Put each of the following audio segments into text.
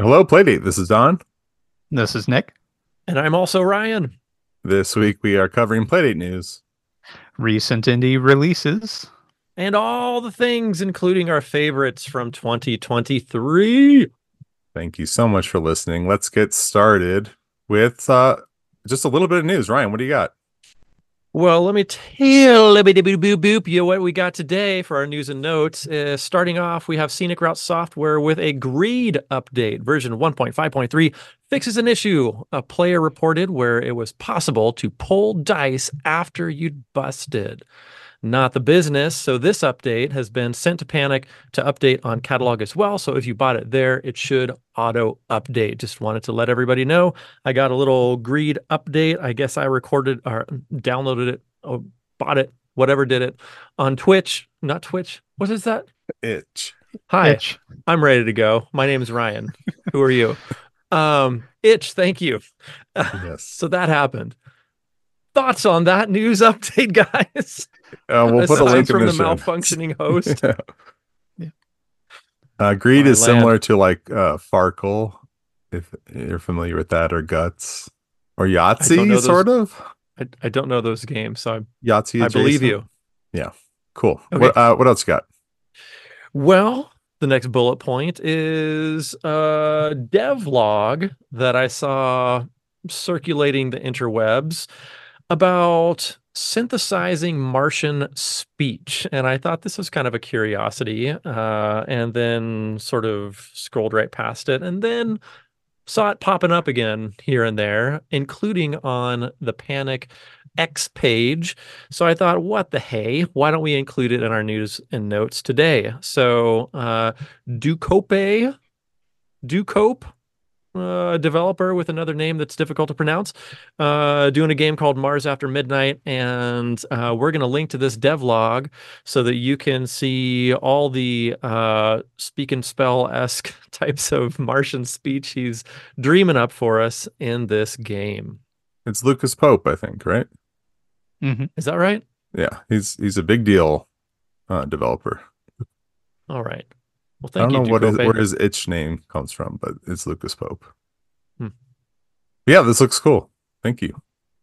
Hello, Playdate. This is Don. This is Nick. And I'm also Ryan. This week we are covering Playdate news, recent indie releases, and all the things, including our favorites from 2023. Thank you so much for listening. Let's get started with uh, just a little bit of news. Ryan, what do you got? Well, let me tell boop you what we got today for our news and notes. Uh, starting off, we have Scenic Route Software with a Greed update. Version 1.5.3 fixes an issue a player reported where it was possible to pull dice after you'd busted. Not the business. So this update has been sent to Panic to update on catalog as well. So if you bought it there, it should auto update. Just wanted to let everybody know. I got a little greed update. I guess I recorded or downloaded it, or bought it, whatever did it on Twitch. Not Twitch. What is that? Itch. Hi. Itch. I'm ready to go. My name is Ryan. Who are you? Um, Itch, thank you. Yes. so that happened. Thoughts on that news update, guys? Uh, we'll put a link from in the, the malfunctioning host. yeah. Uh, greed My is land. similar to like uh, Farkle, if you're familiar with that, or Guts, or Yahtzee, those, sort of. I, I don't know those games, so I, Yahtzee. I believe you. Yeah, cool. Okay. What, uh, what else you got? Well, the next bullet point is a devlog that I saw circulating the interwebs about synthesizing Martian speech. And I thought this was kind of a curiosity, uh, and then sort of scrolled right past it, and then saw it popping up again here and there, including on the Panic X page. So I thought, what the hey? Why don't we include it in our news and notes today? So uh, dukope, dukope uh, developer with another name that's difficult to pronounce, uh, doing a game called Mars After Midnight. And uh, we're going to link to this devlog so that you can see all the uh, speak and spell esque types of Martian speech he's dreaming up for us in this game. It's Lucas Pope, I think, right? Mm-hmm. Is that right? Yeah, he's he's a big deal uh, developer. All right. Well, thank I don't you, know what where his itch name comes from, but it's Lucas Pope. Hmm. Yeah, this looks cool. Thank you.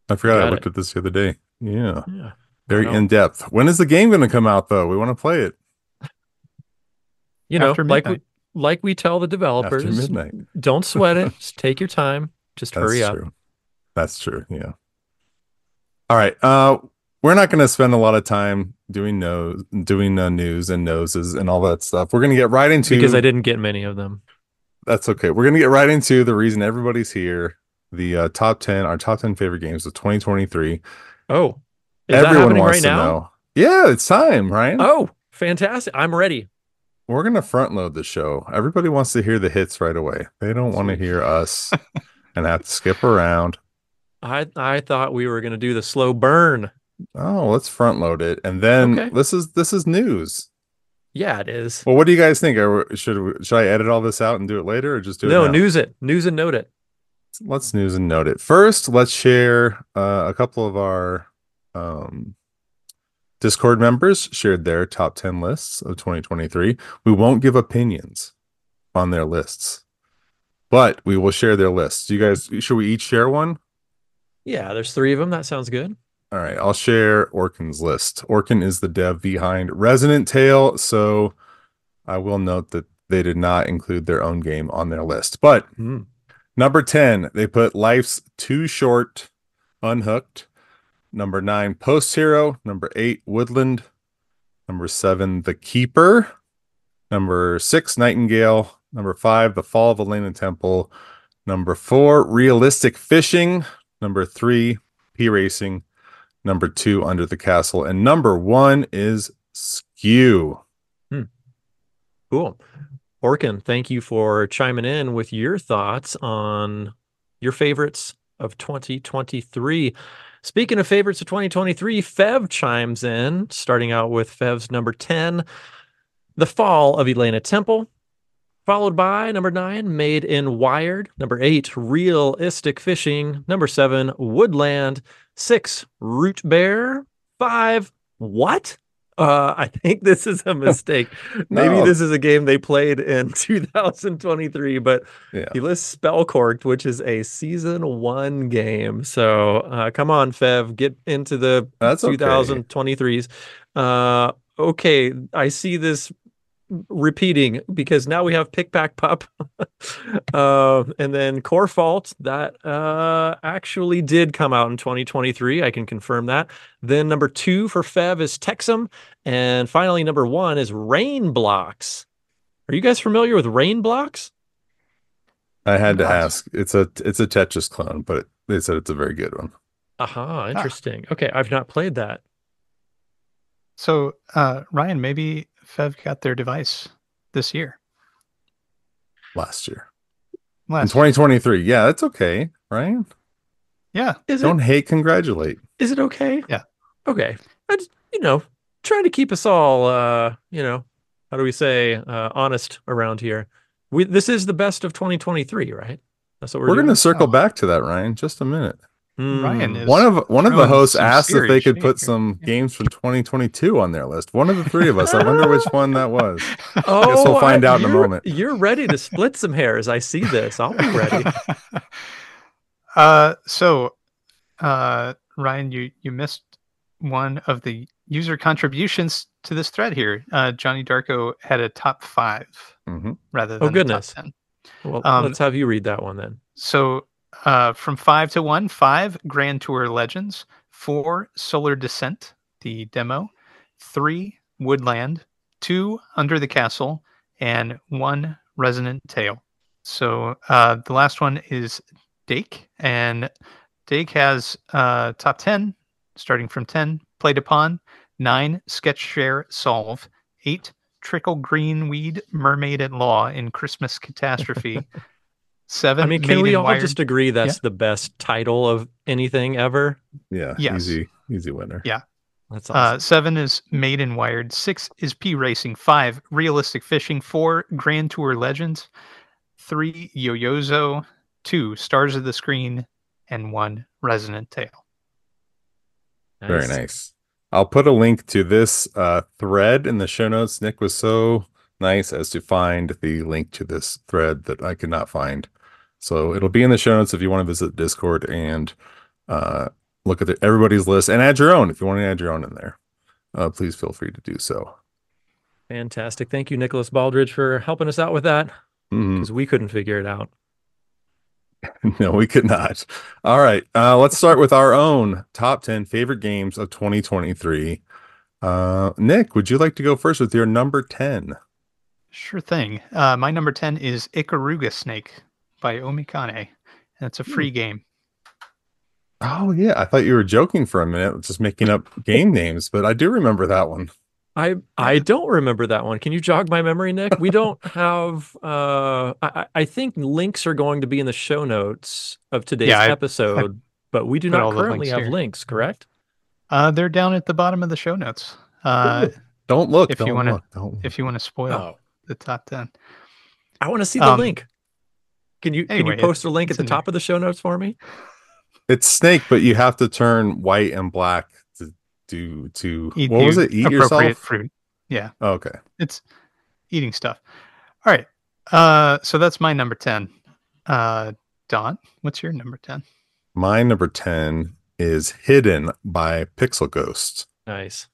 I forgot I looked it. at this the other day. Yeah. Yeah. Very in depth. When is the game going to come out though? We want to play it. You know, like we like we tell the developers, After midnight. don't sweat it. Just take your time. Just That's hurry up. True. That's true. Yeah. All right. Uh we're not going to spend a lot of time doing nose, doing uh, news and noses and all that stuff. We're going to get right into because I didn't get many of them. That's okay. We're going to get right into the reason everybody's here. The uh, top ten, our top ten favorite games of 2023. Oh, everyone wants right to now? know. Yeah, it's time, right? Oh, fantastic! I'm ready. We're gonna front load the show. Everybody wants to hear the hits right away. They don't want to hear us and have to skip around. I I thought we were gonna do the slow burn. Oh, let's front load it, and then okay. this is this is news. Yeah, it is. Well, what do you guys think? should we, should I edit all this out and do it later, or just do no, it? No, news it, news and note it. Let's news and note it first. Let's share uh, a couple of our um, Discord members shared their top ten lists of 2023. We won't give opinions on their lists, but we will share their lists. You guys, should we each share one? Yeah, there's three of them. That sounds good. All right, I'll share Orkin's list. Orkin is the dev behind Resonant Tale, so I will note that they did not include their own game on their list. But mm. number 10, they put Life's Too Short Unhooked. Number 9, Post Hero. Number 8, Woodland. Number 7, The Keeper. Number 6, Nightingale. Number 5, The Fall of Elena Temple. Number 4, Realistic Fishing. Number 3, P Racing number two under the castle, and number one is Skew. Hmm. Cool. Orkin, thank you for chiming in with your thoughts on your favorites of 2023. Speaking of favorites of 2023, Fev chimes in, starting out with Fev's number 10, The Fall of Elena Temple, followed by number nine, Made in Wired, number eight, Realistic Fishing, number seven, Woodland, Six, Root Bear. Five, what? Uh, I think this is a mistake. Maybe this is a game they played in 2023, but Yeah. he lists Spellcorked, which is a season one game. So uh, come on, Fev, get into the That's okay. 2023s. Uh, okay, I see this repeating because now we have Pick Pack Pup, uh, and then Core Fault that uh, actually did come out in 2023. I can confirm that. Then number two for Fev is Texum, and finally number one is Rain Blocks. Are you guys familiar with Rain Blocks? I had to ask. It's a it's a Tetris clone, but they said it's a very good one. Aha, interesting. Okay, I've not played that. So, uh, Ryan, maybe Fev got their device this year. Last year in Last, 2023. Yeah, that's okay, right? yeah. Is Don't it hate, congratulate. is it okay? Yeah. Okay. I just, you know, trying to keep us all uh, you know, how do we say uh honest around here. We this is the best of 2023, right? That's what we're, We're, gonna circle Oh. back to that, Ryan. Just a minute. Ryan Hmm. is One of one of the hosts asked if they could put some Yeah. games from 2022 on their list. One of the three of us. I wonder which one that was. Oh, we'll find out in a moment. You're ready to split some hairs. I see this. I'll be ready. uh, so, uh, Ryan, you you missed one of the user contributions to this thread here. Uh, Johnny Darko had a top five hmm rather Oh, than a top goodness. 10. Well, Um, let's have you read that one then. So uh, from five to one, five Grand Tour Legends, four Solar Descent, the demo, three Woodland, two Under the Castle, and one Resonant Tale. So uh, the last one is Dake, and Dake has uh, top 10, starting from 10, Played Upon, nine Sketch Share Solve, eight Trickle Greenweed Mermaid at Law in Christmas Catastrophe. Seven. I mean, can we all Wired- just agree that's the best title of anything ever? Yeah. Yes. Easy, easy winner. Yeah. That's Uh, awesome. seven is Made in Wired. Six is P Racing. Five, Realistic Fishing. Four, Grand Tour Legends. Three, YOYOZO. Two, Stars of the Screen. And one, Resonant Tale. Very nice. I'll put a link to this uh, thread in the show notes. Nick was so nice as to find the link to this thread that I could not find. So it'll be in the show notes if you want to visit Discord and uh, look at the, everybody's list and add your own. If you want to add your own in there, uh, please feel free to do so. Fantastic. Thank you, Nicholas Baldridge, for helping us out with that because we couldn't figure it out. no, we could not. All right. Uh, let's start with our own top 10 favorite games of 2023. Uh, Nick, would you like to go first with your number 10? Sure thing. Uh, my number 10 is Ikaruga Snake by Omikane. And it's a free game. Oh yeah, I thought you were joking for a minute, just making up game names, but I do remember that one. I I don't remember that one. Can you jog my memory, Nick? We don't have. Uh, I I- I think links are going to be in the show notes of today's Yeah, I- episode, but we do not currently links have here. links. Correct? Uh, they're down at the bottom of the show notes. Uh, Don't look. If you don't wanna- if you want to spoil Oh, the top 10. I want to see the Um, link. Can you can you post a link at the in there. top of the show notes for me? It's snake, but you have to turn white and black to do to Eat what was it? Eat appropriate yourself. fruit. Yeah. Oh, okay. it's eating stuff. All right. Uh, so that's my number 10. Uh, Don, what's your number 10? My number 10 is Hidden by Pixel Ghost, Nice.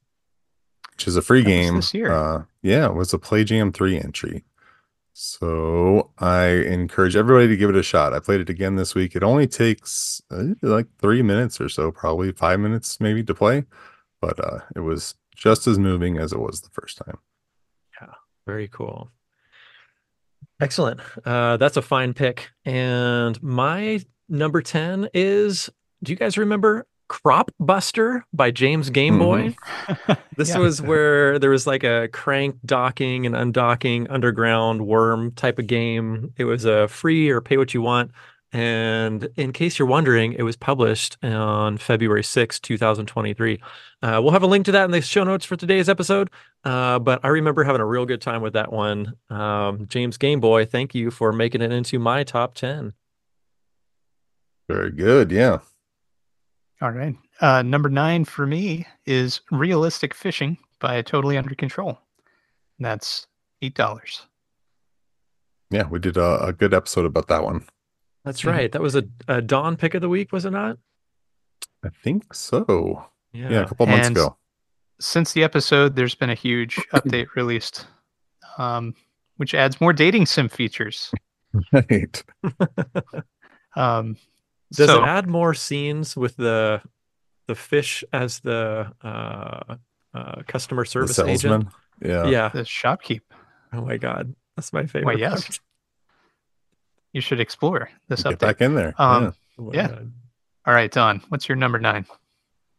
which is a free That game. this year. Uh, yeah, it was a Play Jam 3 entry. So I encourage everybody to give it a shot. I played it again this week. It only takes uh, like three minutes or so, probably five minutes maybe to play, but uh, it was just as moving as it was the first time. Yeah, very cool. Excellent. Uh, that's a fine pick. And my number 10 is do you guys remember Crop Buster by James Gameboy? This Yeah. was where there was like a crank docking and undocking underground worm type of game. It was a free or pay what you want. And in case you're wondering, it was published on February 6, 2023. Uh, we'll have a link to that in the show notes for today's episode. Uh, but I remember having a real good time with that one. Um, James Gameboy, thank you for making it into my top 10. Very good. Yeah. All right. Uh, number nine for me is Realistic Fishing by Totally Under Control. And that's eight dollars. Yeah, we did a, a good episode about that one. That's right. That was a, a Don pick of the week, was it not? I think so. Yeah, a couple months And- ago. Since the episode, there's been a huge update released, um, which adds more dating sim features. Right. Um, Does so it add more scenes with the the fish as the uh, uh, customer The service salesman. agent? Yeah. Yeah. the shopkeep? Oh my god, that's my favorite. yes. part. You should explore this update. Get update. back in there. Um, yeah. Oh Yeah. All right, Don, what's your number nine?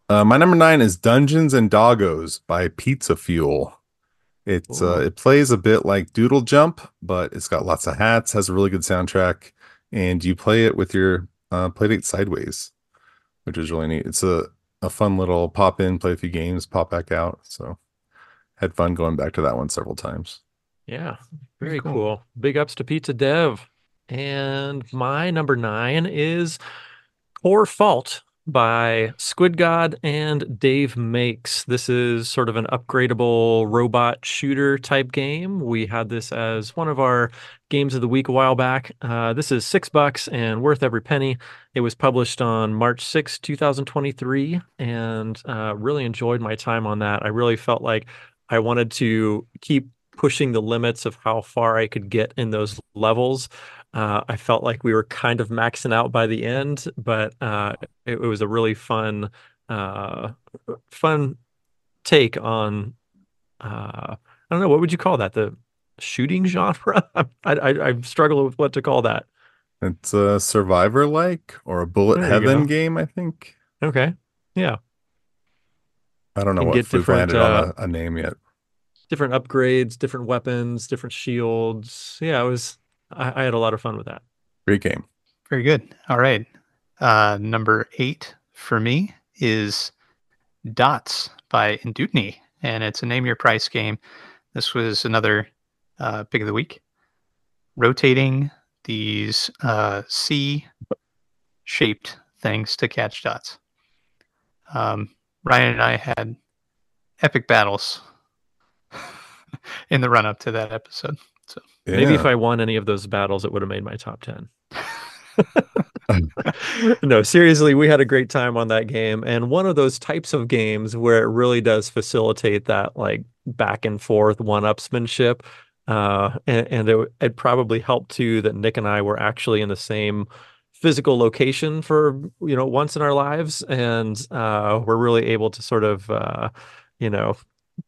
Uh, my number nine is Dungeons and Doggos by Pizza Fuel. It's uh, it plays a bit like Doodle Jump, but it's got lots of hats, has a really good soundtrack, and you play it with your uh, Playdate Sideways, which is really neat. It's a a fun little pop in, play a few games, pop back out. So had fun going back to that one several times. Yeah, Very very cool. cool. Big ups to Pizza Dev. And my number nine is Core Fault by Squid God and Dave Makes. This is sort of an upgradable robot shooter type game. We had this as one of our games of the week a while back. Uh, this is six bucks and worth every penny. It was published on March 6, 2023, and uh, really enjoyed my time on that. I really felt like I wanted to keep pushing the limits of how far I could get in those levels. Uh, I felt like we were kind of maxing out by the end, but uh, it, it was a really fun, uh, fun take on. Uh, I don't know what would you call that? The shooting genre? I, I I struggle with what to call that. It's a survivor like or a bullet There heaven game, I think. Okay, yeah, I don't know what get different, landed uh, on a, a name yet. different upgrades, different weapons, different shields. Yeah, it was. I, I had a lot of fun with that. Great game. Very good. All right. Uh, number eight for me is Dots by Indutiny, and it's a name your price game. This was another uh, pick of the week. Rotating these uh, C shaped things to catch dots. Um, Ryan and I had epic battles in the run up to that episode. So maybe if I won any of those battles, it would have made my top 10. no, seriously, we had a great time on that game. And one of those types of games where it really does facilitate that like back and forth one upsmanship. Uh, and, and it, it probably helped too that Nick and I were actually in the same physical location for, you know, once in our lives. And uh, we're really able to sort of, uh, you know,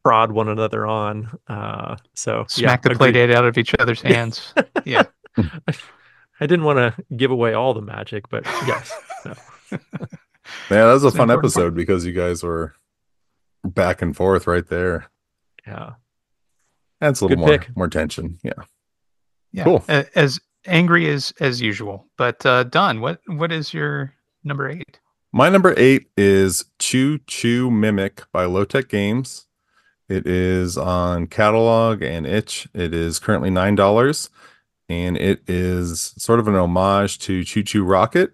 prod one another on. Uh, so yeah, Smack the play date out of each other's hands. yeah. I didn't want to give away all the magic, but yes. Yeah, that was a It's fun important episode because you guys were back and forth right there. Yeah. That's a little Good more pick. more tension. Yeah. Yeah. Cool. As angry as as usual. But uh Don, what what is your number eight? My number eight is Choo Choo Mimic by Low Tech Games. It is on catalog and itch. It is currently nine dollars, and it is sort of an homage to ChuChu Rocket.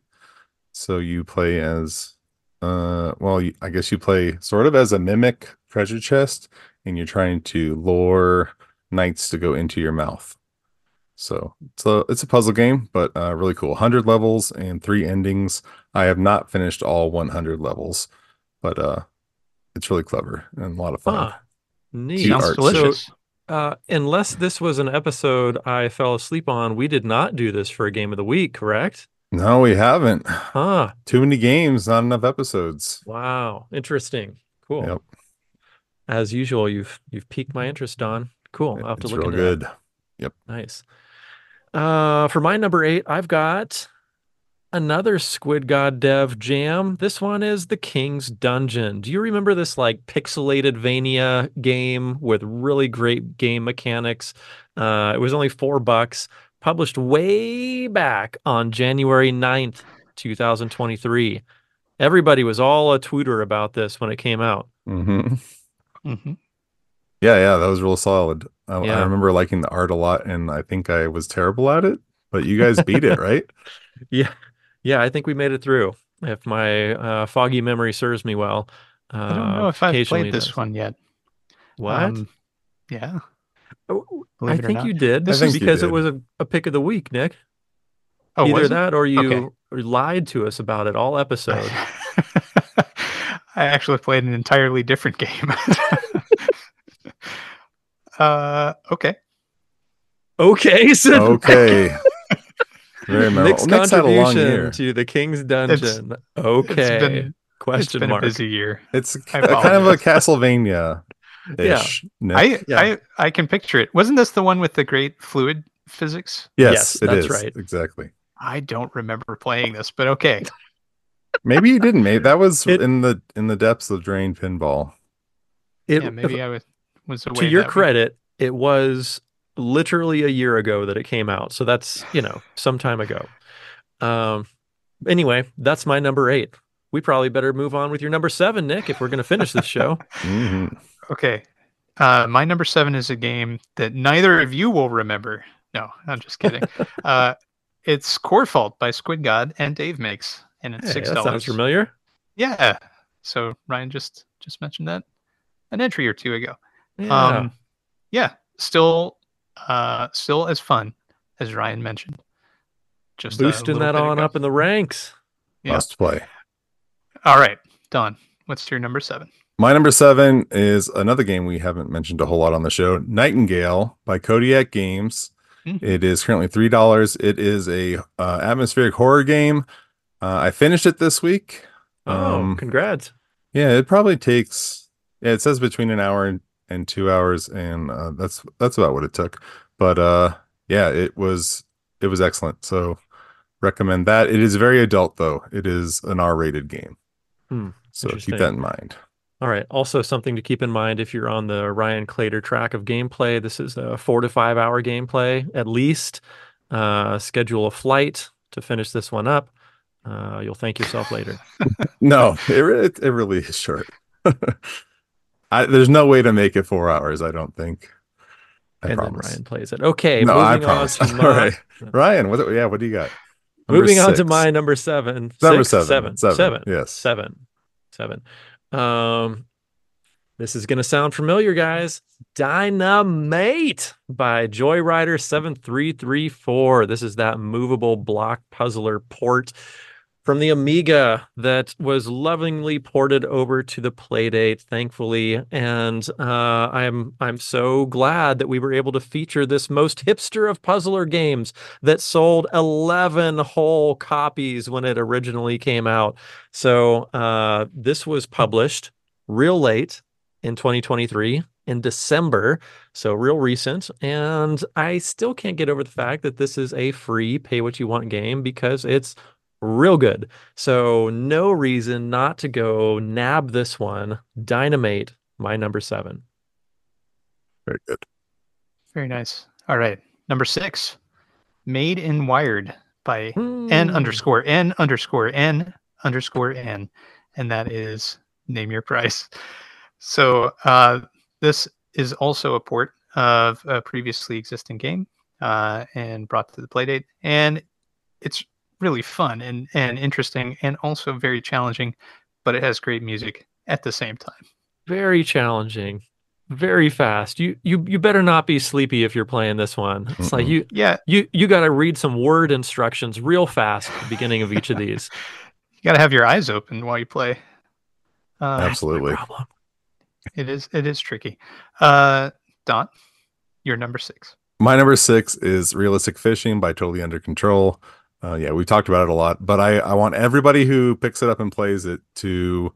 So you play as, uh, well, you, I guess you play sort of as a mimic treasure chest, and you're trying to lure knights to go into your mouth. So it's a it's a puzzle game, but uh, really cool. 100 levels and three endings. I have not finished all 100 levels, but uh, it's really clever and a lot of fun. Huh. Neat. Sounds art. delicious. So, uh, unless this was an episode I fell asleep on, we did not do this for a game of the week, correct? No, we haven't. Huh. Too many games, not enough episodes. Wow. Interesting. Cool. Yep. As usual, you've you've piqued my interest, Don. Cool. I'll have to It's look real into that. good. Yep. Nice. Uh, for my number eight, I've got another Squid God dev jam. This one is The King's Dungeon. Do you remember this like pixelated Vania game with really great game mechanics? Uh, it was only four bucks, published way back on January 9th, 2023. Everybody was all a tweeter about this when it came out. Mm-hmm. Mm-hmm. Yeah, yeah, that was real solid. I, I remember liking the art a lot, and I think I was terrible at it, but you guys beat it, right? Yeah, yeah, I think we made it through. If my uh, foggy memory serves me well, uh, I don't know if I've played this does. one yet. What? Um, yeah. Oh, believe I think you did. This is because it was a, a pick of the week, Nick. Oh, Either that or you Okay. lied to us about it all episode. I actually played an entirely different game. uh, okay. okay, so Okay. Very memorable. Nick's Nick's had a long contribution year. to the King's Dungeon. okay. It's been, it's Question been mark. a busy year. It's kind of a apologize. Castlevania ish. I, Yeah. I I can picture it. Wasn't this the one with the great fluid physics? yes, Yes, it that's is. right. Exactly. I don't remember playing this, but okay. Maybe you didn't. Maybe that was It- in the in the depths of drain pinball. It, yeah, maybe I was was away to your that week. credit, it was literally a year ago that it came out. So that's, you know, some time ago. Um anyway, that's my number 8. We probably better move on with your number 7, Nick, if we're going to finish this show. Mhm. Okay. Uh, my number seven is a game that neither of you will remember. No, I'm just kidding. uh, it's Core Fault by Squid God and Dave makes, and it's Hey, six that sounds dollars. familiar. Yeah. So Ryan just just mentioned that an entry or two ago. Yeah. Um, yeah, still, uh, still as fun as Ryan mentioned. Just Boosting that on ago. up in the ranks. Yeah. Must play. All right, Don. What's your number seven? My number seven is another game we haven't mentioned a whole lot on the show. Nightingale by Kodiak Games. Mhm. It is currently three dollars. It is a uh, atmospheric horror game. Uh, I finished it this week. Oh, Um, congrats. Yeah, it probably takes. Yeah, it says between an hour and, and two hours, and uh, that's that's about what it took. But uh, yeah, it was it was excellent. So recommend that. It is very adult though. It is an R-rated game. Hmm, so keep that in mind. All right. Also, something to keep in mind if you're on the Ryan Clater track of gameplay, this is a four to five hour gameplay at least. Uh, schedule a flight to finish this one up. Uh, you'll thank yourself later. No, it it, it really is short. I, there's no way to make it four hours. I don't think. I and promise. then Ryan plays it. Okay. no, I promise. to my, right, Ryan. What? Yeah, what do you got? Number moving on to my number seven. Number Six? seven. Seven. Seven, Seven. yes. Seven. Seven. Um, this is going to sound familiar, guys. Dynamite by Joyrider 7334. This is that movable block puzzler port from the Amiga that was lovingly ported over to the Playdate, thankfully. And uh, I'm I'm so glad that we were able to feature this most hipster of puzzler games that sold 11 whole copies when it originally came out. So uh, this was published real late in 2023 in December, so real recent. And I still can't get over the fact that this is a free pay what you want game because it's real good. So no reason not to go nab this one. Dynamite, my number seven. Very good. Very nice. All right, number six, Made in Wired by N Hmm. underscore N underscore N underscore N, and that is name your price. So uh, this is also a port of a previously existing game uh, and brought to the Playdate, and it's really fun and and interesting and also very challenging, but it has great music at the same time. very challenging very fast you you you better not be sleepy if you're playing this one it's like Mm-mm. you Yeah, you you got to read some word instructions real fast at the beginning of each of these you got to have your eyes open while you play. Uh, Absolutely. It is it is tricky. Uh Don, you're number six. My number six is Realistic Fishing by Totally Under Control. Uh, yeah, we talked about it a lot, but I, I want everybody who picks it up and plays it to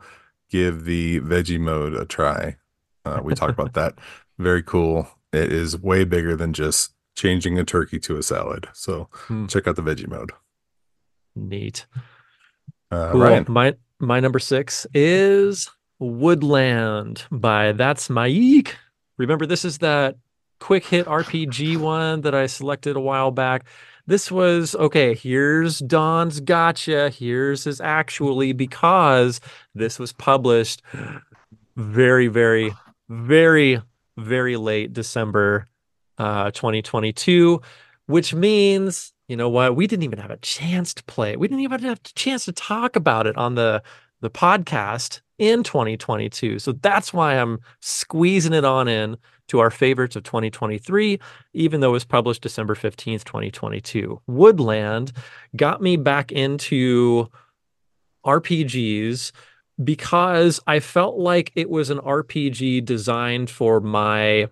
give the veggie mode a try. Uh, we talked about that. Very cool. It is way bigger than just changing a turkey to a salad. So Hmm. check out the veggie mode. neat Uh, cool. Ryan, my my number six is woodland by that's Maik. remember this is that quick hit rpg one that i selected a while back this was okay here's don's gotcha here's his actually because this was published very very very very late december uh 2022 which means you know what we didn't even have a chance to play we didn't even have a chance to talk about it on the the podcast in 2022. So that's why I'm squeezing it on in to our favorites of 2023, even though it was published December 15th, 2022. Woodland got me back into RPGs because I felt like it was an RPG designed for my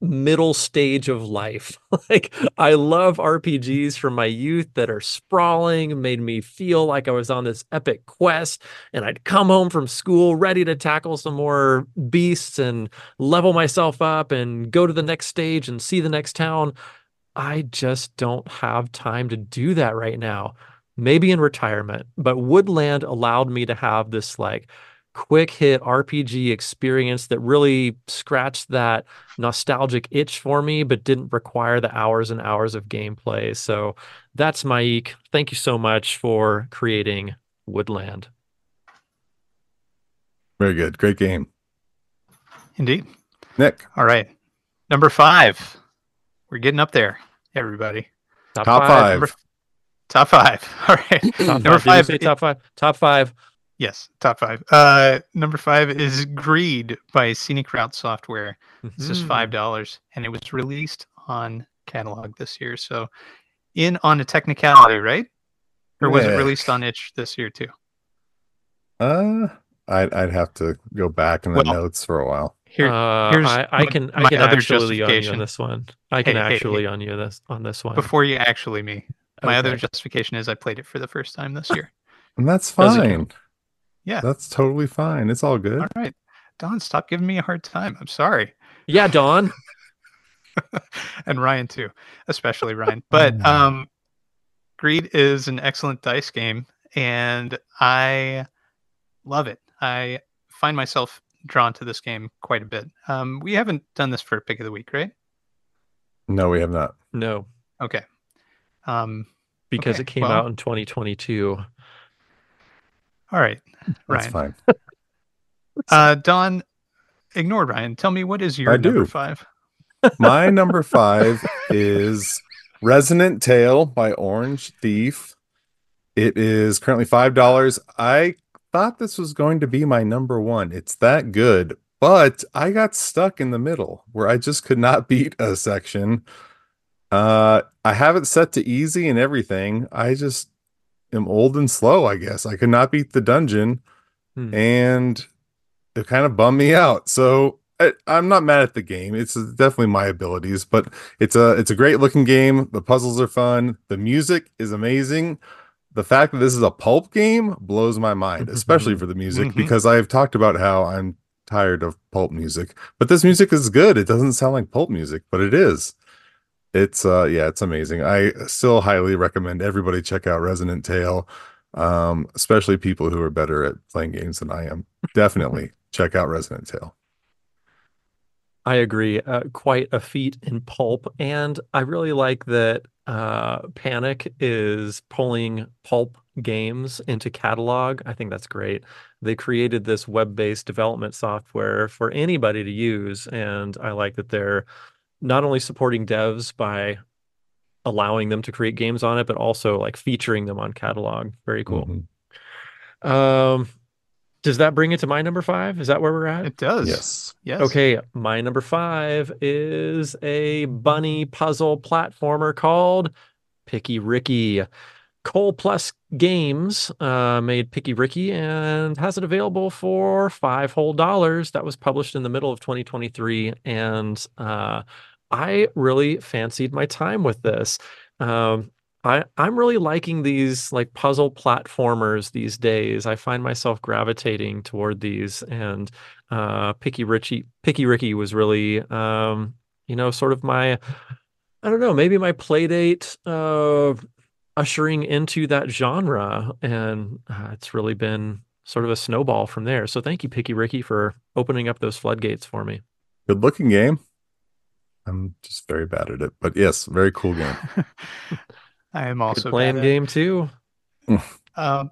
middle stage of life. like I love RPGs from my youth that are sprawling, made me feel like I was on this epic quest and I'd come home from school ready to tackle some more beasts and level myself up and go to the next stage and see the next town. I just don't have time to do that right now maybe in retirement, but Woodland allowed me to have this like quick hit RPG experience that really scratched that nostalgic itch for me, but didn't require the hours and hours of gameplay. So that's Mike. Thank you so much for creating Woodland. Very good. Great game. Indeed. Nick. All right. Number five. We're getting up there, everybody. Top, top five. five. Number, Top five. All right. Top number five. five top five. Top five. Yes, top five. Uh, number five is Greed by Scenic Route Software. This is mm-hmm. five dollars, and it was released on catalog this year. So, in on a technicality, right? Or was yeah. it released on itch this year too? Uh, I'd I'd have to go back in the well, notes for a while. Here, uh, here's I, I can I can actually on you on this one. I can hey, actually hey, hey. on you this on this one. Before you actually me, my okay. other justification is I played it for the first time this year. and that's fine. Yeah. That's totally fine. It's all good. All right. Don, stop giving me a hard time. I'm sorry. Yeah, Don. and Ryan too, especially Ryan. But um Greed is an excellent dice game and I love it. I find myself drawn to this game quite a bit. Um we haven't done this for pick of the week, right? No, we have not. No. Okay. Um, because okay, it came well, out in 2022. All right, Ryan. That's fine. uh, Don, ignore Ryan. Tell me what is your I number do. five? My number five is Resonant Tale by Orange Thief. It is currently five dollars. I thought this was going to be my number one. It's that good, but I got stuck in the middle where I just could not beat a section uh, I have it set to easy and everything. I just am old and slow, I guess. I could not beat the dungeon hmm. and it kind of bummed me out. So I, am not mad at the game. It's definitely my abilities, but it's a it's a great looking game. The puzzles are fun. The music is amazing. The fact that this is a pulp game blows my mind, especially for the music, mm-hmm. because I've talked about how I'm tired of pulp music. But this music is good. It doesn't sound like pulp music, but it is. It's uh yeah, it's amazing. I still highly recommend everybody check out Resonant Tale. Um, especially people who are better at playing games than I am. Definitely check out Resonant Tale. I agree. Uh, quite a feat in pulp, and I really like that uh, Panic is pulling pulp games into catalog. I think that's great. They created this web-based development software for anybody to use, and I like that they're not only supporting devs by allowing them to create games on it, but also like featuring them on catalog. Very cool. Mm-hmm. Um, does that bring it to my number five? Is that where we're at? It does. Yes. Yes. Okay. My number five is a bunny puzzle platformer called Picky Ricky. Cole Plus Games uh, made Picky Ricky and has it available for five whole dollars. That was published in the middle of 2023. And uh, I really fancied my time with this. Um, I, I'm really liking these like puzzle platformers these days. I find myself gravitating toward these, and uh, Picky Richie, Picky Ricky was really, um, you know, sort of my, I don't know, maybe my play date uh, ushering into that genre, and uh, it's really been sort of a snowball from there. So thank you, Picky Ricky, for opening up those floodgates for me. Good looking game. I'm just very bad at it, but yes, very cool game. I am also Good playing game too. um,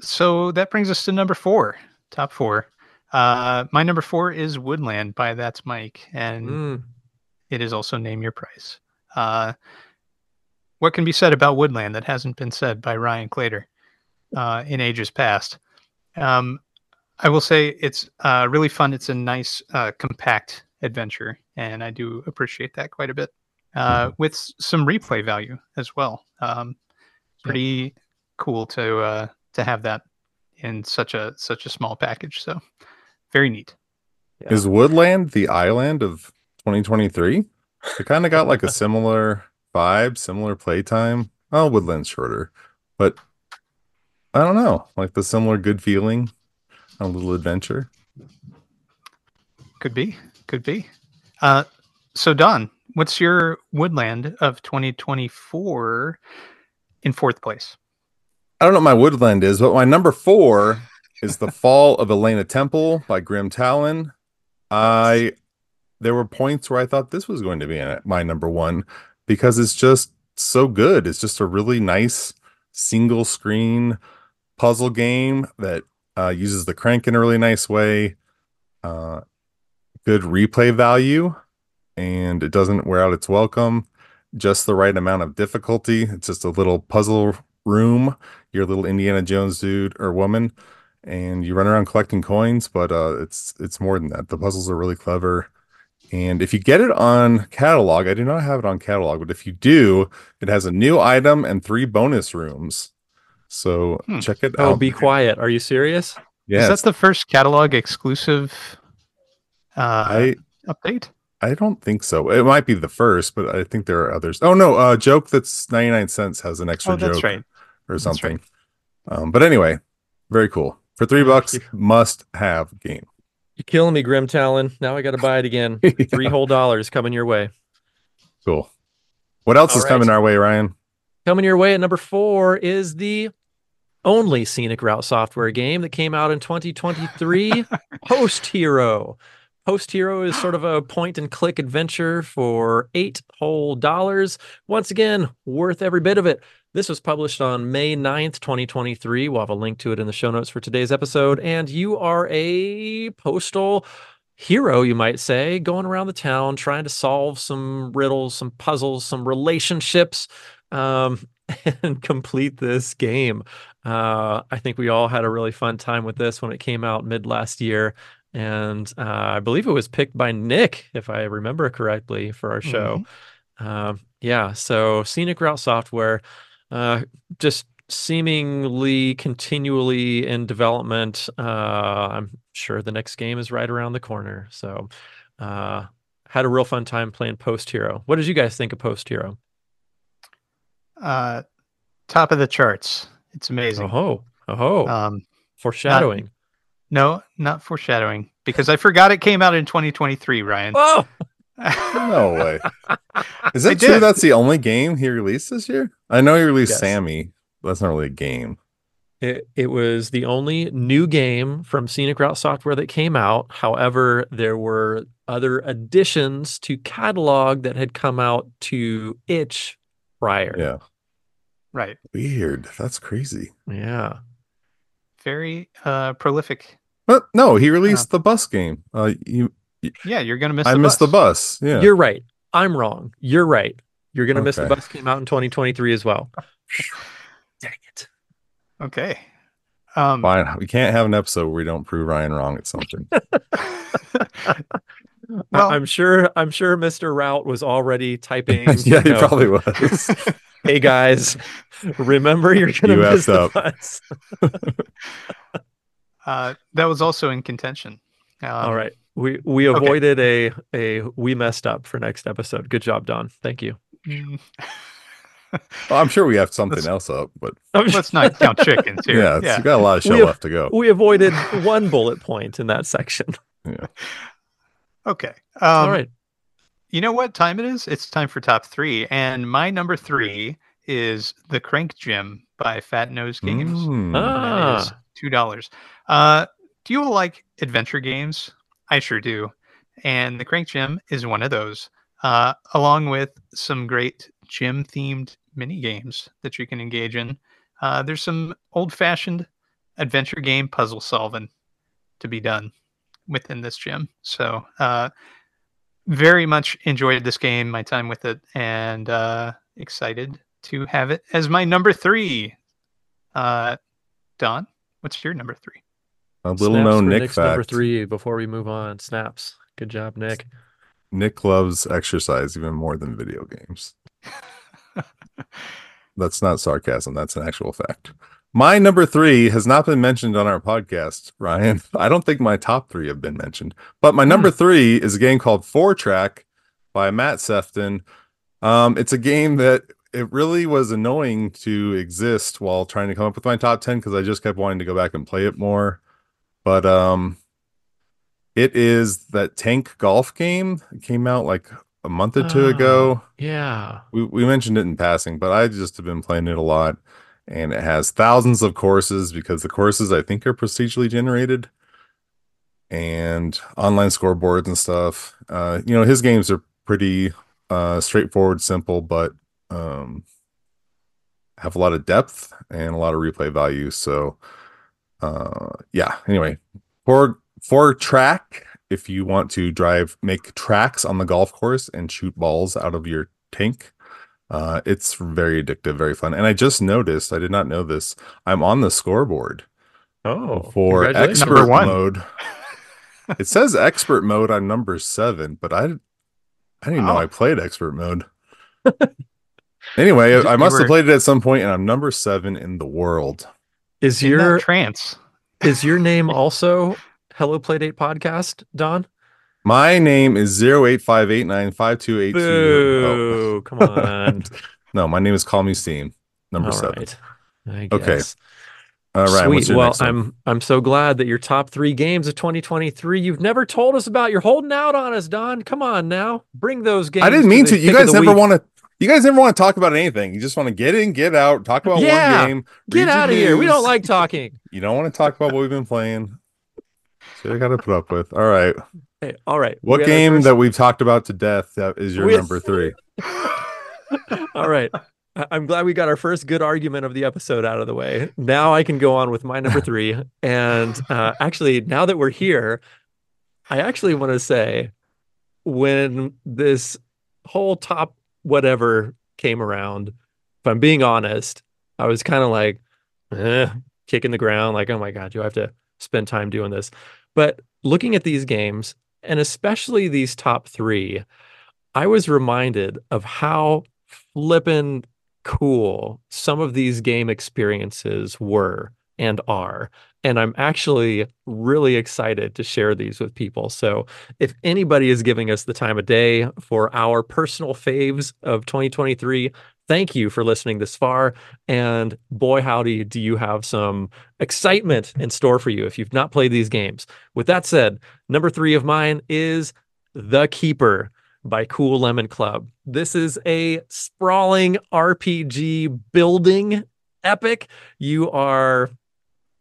so that brings us to number four, top four. Uh, my number four is Woodland by That's Mike, and mm. it is also Name Your Price. Uh, what can be said about Woodland that hasn't been said by Ryan Clater uh, in ages past? Um, I will say it's uh, really fun. It's a nice, uh, compact adventure, and I do appreciate that quite a bit. Uh, with some replay value as well. Um, pretty cool to uh, to have that in such a such a small package. So very neat. Yeah. Is Woodland the Eyeland of 2023? It kind of got like a similar vibe, similar playtime. Oh, Woodland's shorter, but I don't know, like the similar good feeling, a little adventure. Could be, could be. Uh, so Don, what's your Woodland of 2024 in fourth place? I don't know what my Woodland is, but my number four is The Fall of Elena Temple by Grim Talon. I there were points where I thought this was going to be my number one because it's just so good. It's just a really nice single screen puzzle game that uh, uses the crank in a really nice way. Uh, good replay value, and it doesn't wear out its welcome. Just the right amount of difficulty. It's just a little puzzle room. You're little Indiana Jones dude or woman, and you run around collecting coins. But uh, it's it's more than that. The puzzles are really clever. And if you get it on catalog, I do not have it on catalog, but if you do, it has a new item and three bonus rooms. So Hmm. check it Oh, out. be quiet. Are you serious? Yeah, Is that the first catalog exclusive uh, I update? I don't think so. It might be the first, but I think there are others. Oh no, uh joke that's 99 cents has an extra Oh, that's joke right. or That's something. Um, but anyway, very cool. For three bucks, must have game. You're killing me, Grim Talon. Now I got to buy it again. Three whole dollars coming your way. Cool. What else All is right. coming our way, Ryan? Coming your way at number four is the only Scenic Route software game that came out in 2023 Post Hero. Post Hero is sort of a point and click adventure for eight whole dollars. Once again, worth every bit of it. This was published on May 9th, 2023. We'll have a link to it in the show notes for today's episode. And you are a postal hero, you might say, going around the town trying to solve some riddles, some puzzles, some relationships, um, and complete this game. Uh, I think we all had a really fun time with this when it came out mid last year. And uh, I believe it was picked by Nick, if I remember correctly, for our show. Um, yeah, so Scenic Route Software, uh, just seemingly continually in development. Uh, I'm sure the next game is right around the corner. So, uh, had a real fun time playing Post Hero. What did you guys think of Post Hero? Uh, top of the charts. It's amazing. Oh, oh, Um, foreshadowing. No, not foreshadowing because I forgot it came out in 2023, Ryan. oh, No way. Is They it true did. that's the only game he released this year? I know he released Yes. Sammy. But that's not really a game. It, it was the only new game from Scenic Route Software that came out. However, there were other additions to catalog that had come out to itch prior. Yeah. right. Weird. That's crazy. Yeah. Very uh, prolific. But no, he released the bus game. Uh you Yeah, you're gonna miss. I the missed bus. the bus. Yeah. You're right. I'm wrong. You're right. You're gonna miss the bus came out in 2023 as well. Dang it. Okay. Um, Fine. We can't have an episode where we don't prove Ryan wrong at something. I- Well- I'm sure I'm sure Mr. Route was already typing. yeah, he know, probably was. Hey guys, remember you're gonna You miss effed the up. bus. Uh, that was also in contention. Um, All right. We we okay. avoided a a we messed up for next episode. Good job, Don. Thank you. mm, Well, I'm sure we have something Let's- else up, but Let's not count chickens here. yeah, it's- yeah. you got a lot of show have- left to go. we avoided one bullet point in that section. Okay. Um, All right. You know what time it is? It's time for top three, and my number three is the Crank Gym by Fat Nose Games. Mm. That is Ah, two dollars. Uh, do you all like adventure games? I sure do, and the Crank Gym is one of those. Uh, along with some great gym themed mini games that you can engage in. Uh, there's some old fashioned adventure game puzzle solving to be done within this gym. So, uh, very much enjoyed this game, my time with it, and uh, excited to have it as my number three. Uh, Don, what's your number three? A little Snaps known for Nick Nick's number three before we move on. Snaps. Good job, Nick. Nick loves exercise even more than video games. That's not sarcasm. That's an actual fact. My number three has not been mentioned on our podcast, Ryan. I don't think my top three have been mentioned, but my number three is a game called Four Track by Matt Sephton. Um, it's a game that it really was annoying to exist while trying to come up with my top 10 because I just kept wanting to go back and play it more. But um, it is that tank golf game. It came out like a month or two ago Yeah. we, we mentioned it in passing, but I just have been playing it a lot. And it has thousands of courses because the courses I think are procedurally generated and online scoreboards and stuff. Uh, you know, his games are pretty uh, straightforward, simple, but um, have a lot of depth and a lot of replay value. So, uh, yeah. Anyway, for for track, if you want to drive, make tracks on the golf course and shoot balls out of your tank, uh, it's very addictive, very fun. And I just noticed, I did not know this. I'm on the scoreboard Oh, for expert one. mode. it says expert mode on number seven, but I I didn't know I played expert mode. anyway, You- I you must have played it at some point, and I'm number seven in the world. Is In that your trance. is your name also Hello Playdate Podcast, Don? My name is zero eight five eight nine five two eight two. Boo! Oh. Come on. No, my name is Call Me Steam, number All seven. right. I Okay. All right, Sweet. well. I'm I'm so glad that your top three games of 2023 you've never told us about. You're holding out on us, Don. Come on now, bring those games. I didn't mean the to. You guys never want to. You guys never want to talk about anything. You just want to get in, get out, talk about Yeah, one game. get out of here. We don't like talking. You don't want to talk about what we've been playing. So I got to put up with. All right. Hey, all right. What we game that we've talked about to death that is your We- number three? all right. I'm glad we got our first good argument of the episode out of the way. Now I can go on with my number three. And uh, actually, now that we're here, I actually want to say when this whole top whatever came around, if I'm being honest, I was kind of like, eh, kicking the ground, like, oh my God, do I have to spend time doing this? But looking at these games, and especially these top three, I was reminded of how flippin' cool some of these game experiences were and are. And I'm actually really excited to share these with people. So, if anybody is giving us the time of day for our personal faves of 2023, thank you for listening this far. And boy, howdy, do you have some excitement in store for you if you've not played these games. With that said, number three of mine is The Keeper by Cool Lemon Club. This is a sprawling RPG building epic. You are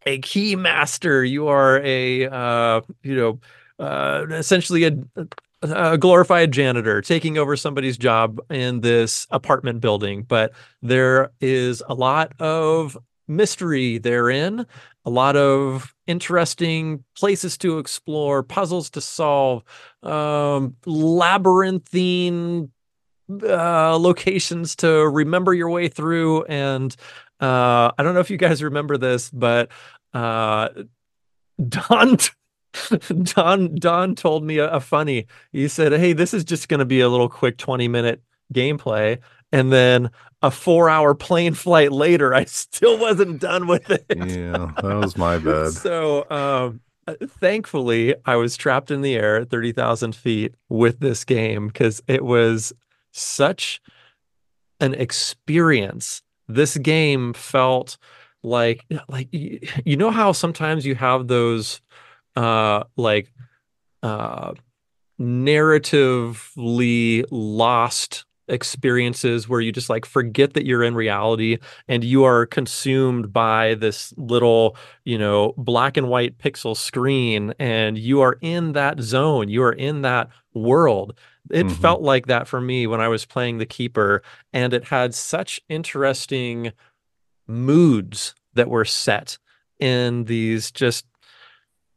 a key master. You are a uh, you know uh, essentially a, a glorified janitor taking over somebody's job in this apartment building. But there is a lot of mystery therein, a lot of interesting places to explore, puzzles to solve, um, labyrinthine uh, locations to remember your way through. And uh, I don't know if you guys remember this, but uh, Don. Don Don told me a, a funny. He said, "Hey, this is just going to be a little quick 20 minute gameplay." And then a 4-hour plane flight later, I still wasn't done with it. Yeah, that was my bad. So, um, thankfully, I was trapped in the air at 30,000 feet with this game because it was such an experience. This game felt like, like you know how sometimes you have those, uh, like, uh, narratively lost experiences where you just like forget that you're in reality and you are consumed by this little you know black and white pixel screen and you are in that zone you are in that world it Mhm. felt like that for me when i was playing the keeper and it had such interesting moods that were set in these just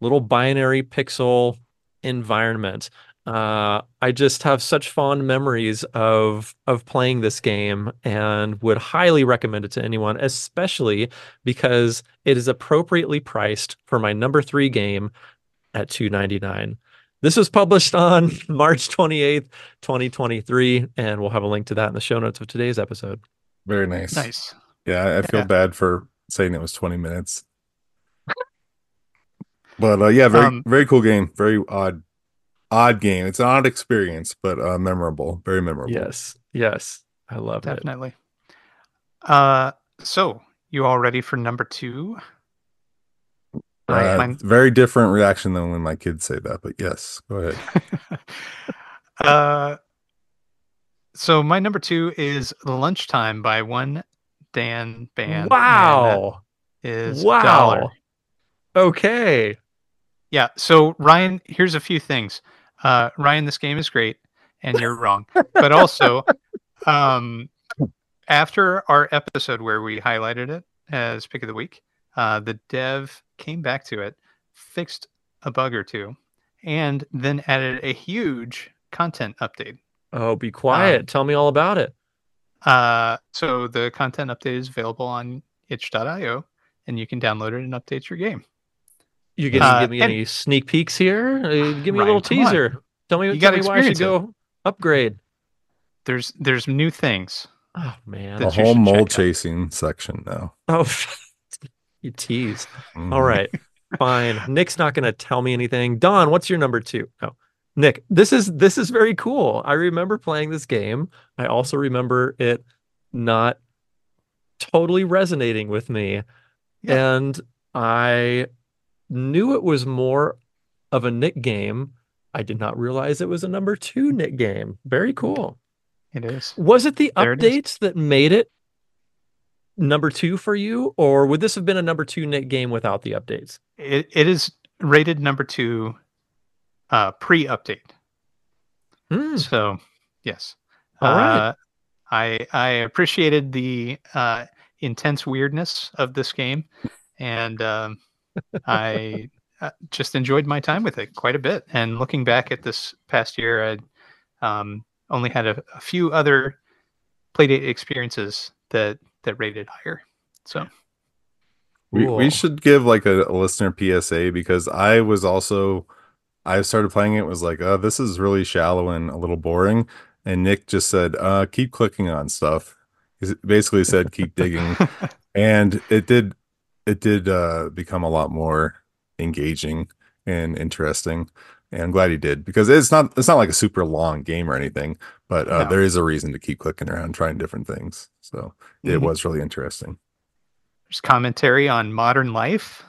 little binary pixel environment Uh, I just have such fond memories of of playing this game and would highly recommend it to anyone, especially because it is appropriately priced for my number three game at two ninety nine. This was published on March 28th, 2023, and we'll have a link to that in the show notes of today's episode. Very nice. Nice. Yeah, I I feel Yeah. bad for saying it was 20 minutes. But uh, yeah, very Um, very cool game. Very odd odd game. It's an odd experience, but uh memorable. Very memorable. Yes, yes, I love it. Definitely. Uh, so you all ready for number two? Right, Uh, mine- very different reaction than when my kids say that, but yes, go ahead. uh, so my number two is Lunchtime by one Man Band. Wow. is Wow. Dollar. Okay. Yeah. So Ryan, here's a few things. Uh, Ryan, this game is great, and you're wrong. But also, um, after our episode where we highlighted it as pick of the week, uh, the dev came back to it, fixed a bug or two, and then added a huge content update. Oh, be quiet. Um, Tell me all about it. Uh, so the content update is available on itch.io, and you can download it and update your game. You gonna uh, give me and- any sneak peeks here? Uh, give me a little come on. teaser. Tell me, You tell gotta me why I should experience go upgrade. There's there's new things. Oh man. the whole should check mole out. chasing section now. Oh, you tease. Mhm. All right, fine. Nick's not going to tell me anything. Don, what's your number two? Oh, Nick, this is this is very cool. I remember playing this game. I also remember it not totally resonating with me, Yeah. and I knew it was more of a Nick game. I did not realize it was a number two Nick game. Very cool. It is. Was it the There it updates that made it number two for you, or would this have been a number two Nick game without the updates? It it is rated number two, uh, pre-update. Hmm, So, yes. All right. Uh, I I appreciated the uh, intense weirdness of this game, and um, I uh, just enjoyed my time with it quite a bit. And looking back at this past year, I um, only had a, a few other playdate experiences that that rated higher. So We, Cool. we should give like a, a listener PSA because I was also I started playing it was like, oh, this is really shallow and a little boring. And Nick just said, uh, keep clicking on stuff. He basically said keep digging. And it did it did uh become a lot more engaging and interesting. And I'm glad he did because it's not it's not like a super long game or anything, but uh, No. there is a reason to keep clicking around trying different things. So it Mhm. was really interesting. There's commentary on modern life,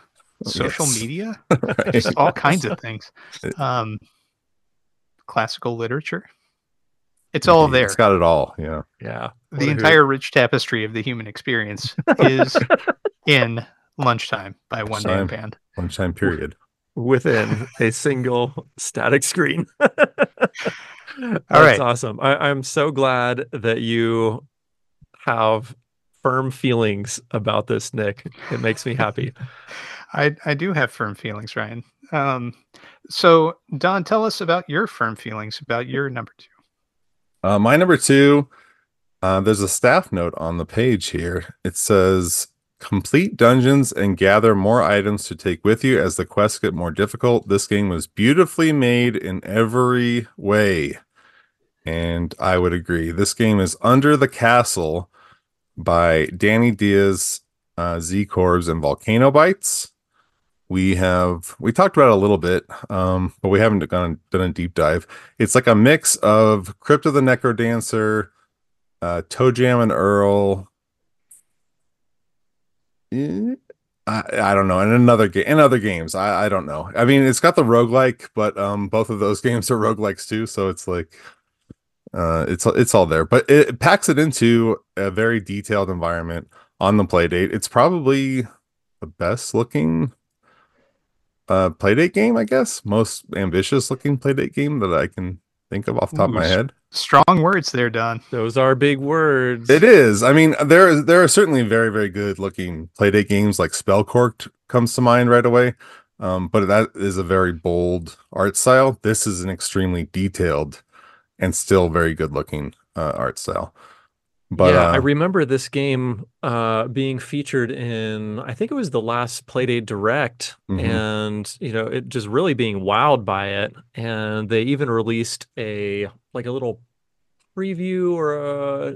social yes. media, Right. just all kinds of things. Um, classical literature. It's all there. It's got it all. Yeah. yeah. the What entire rich tapestry of the human experience is in lunchtime by one Lunchtime. man band. Lunchtime period. within a single static screen. That's right. awesome. I, I'm so glad that you have firm feelings about this, Nick. It makes me happy. I, I do have firm feelings, Ryan. Um, so, Don, tell us about your firm feelings about your number two. Uh, my number two, uh, there's a staff note on the page here. It says, complete dungeons and gather more items to take with you as the quests get more difficult. This game was beautifully made in every way. And I would agree. This game is Under the Castle by Danny Diaz, uh, Z Corbs, and Volcano Bites. We have we talked about it a little bit, um, but we haven't gone done a deep dive. It's like a mix of Crypt of the NecroDancer, uh, ToeJam and Earl. Eh, I, I don't know, and another game, and other games. I, I don't know. I mean, it's got the roguelike, but um, both of those games are roguelikes too. So it's like, uh, it's it's all there, but it packs it into a very detailed environment on the play date. It's probably the best looking uh playdate game, I guess. Most ambitious looking playdate game that I can think of off the top of my head. Strong words there, Don. Those are big words. It is. I mean, there there are certainly very very good looking playdate games like Spellcorked comes to mind right away. Um, but that is a very bold art style. This is an extremely detailed and still very good looking uh, art style. But yeah, I uh, remember this game uh, being featured in, I think it was the last Playdate Direct, Mhm. and you know, it just really being wowed by it. And they even released a like a little preview or a,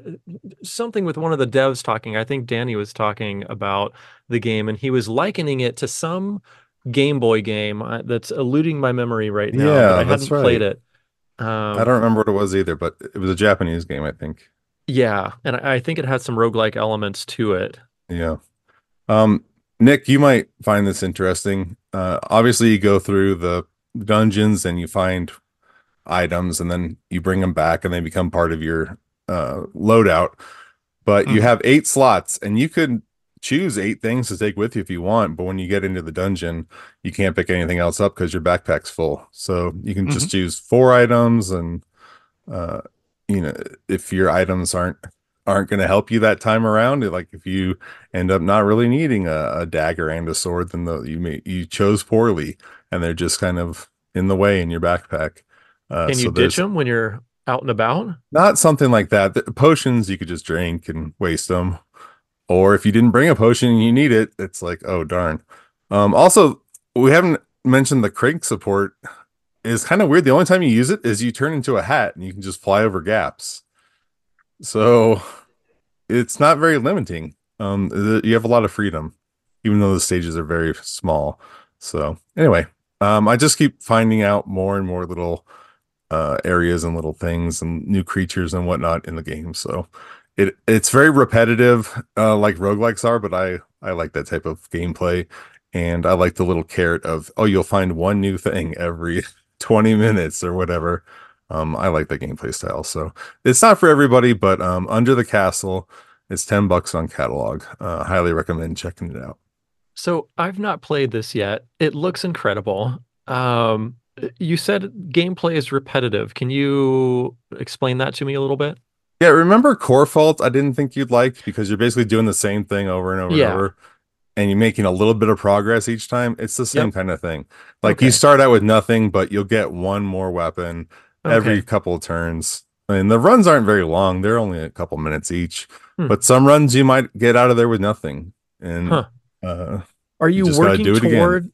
something with one of the devs talking. I think Danny was talking about the game, and he was likening it to some Game Boy game uh, that's eluding my memory right now. but Yeah, I that's hadn't played it. Um, I don't remember what it was either, but it was a Japanese game, I think. Yeah, and I I think it had some roguelike elements to it. Yeah. Um, Nick, you might find this interesting. Uh, obviously, you go through the dungeons and you find items, and then you bring them back, and they become part of your uh, loadout. But you Mhm. have eight slots, and you could choose eight things to take with you if you want. But when you get into the dungeon, you can't pick anything else up because your backpack's full. So you can just choose four items, and uh, you know, if your items aren't aren't going to help you that time around, like if you end up not really needing a, a dagger and a sword, then the, you may you chose poorly, and they're just kind of in the way in your backpack. Uh, Can you so ditch them when you're out and about? not something like that. The potions you could just drink and waste them, or if you didn't bring a potion and you need it, it's like oh darn. Um, also, we haven't mentioned the crank support is kind of weird. The only time you use it is you turn into a hat and you can just fly over gaps. So it's not very limiting. Um, you have a lot of freedom, even though the stages are very small. So anyway, um, I just keep finding out more and more little uh, areas and little things and new creatures and whatnot in the game. So it it's very repetitive, uh, like roguelikes are, but I I like that type of gameplay. And I like the little carrot of, oh, you'll find one new thing every 20 minutes or whatever. Um, I like the gameplay style. So it's not for everybody, but um, Under the Castle, it's 10 bucks on catalog. Uh, highly recommend checking it out. So I've not played this yet. It looks incredible. Um, you said gameplay is repetitive. Can you explain that to me a little bit? Yeah, remember Core Fault? I didn't think you'd like because you're basically doing the same thing over and over Yeah. and over, and you're making a little bit of progress each time. It's the same Yep. kind of thing. Like Okay. you start out with nothing, but you'll get one more weapon every couple of turns. And the runs aren't very long; they're only a couple minutes each. Hmm. But some runs you might get out of there with nothing, and Huh. uh, Are you, gotta working it again. toward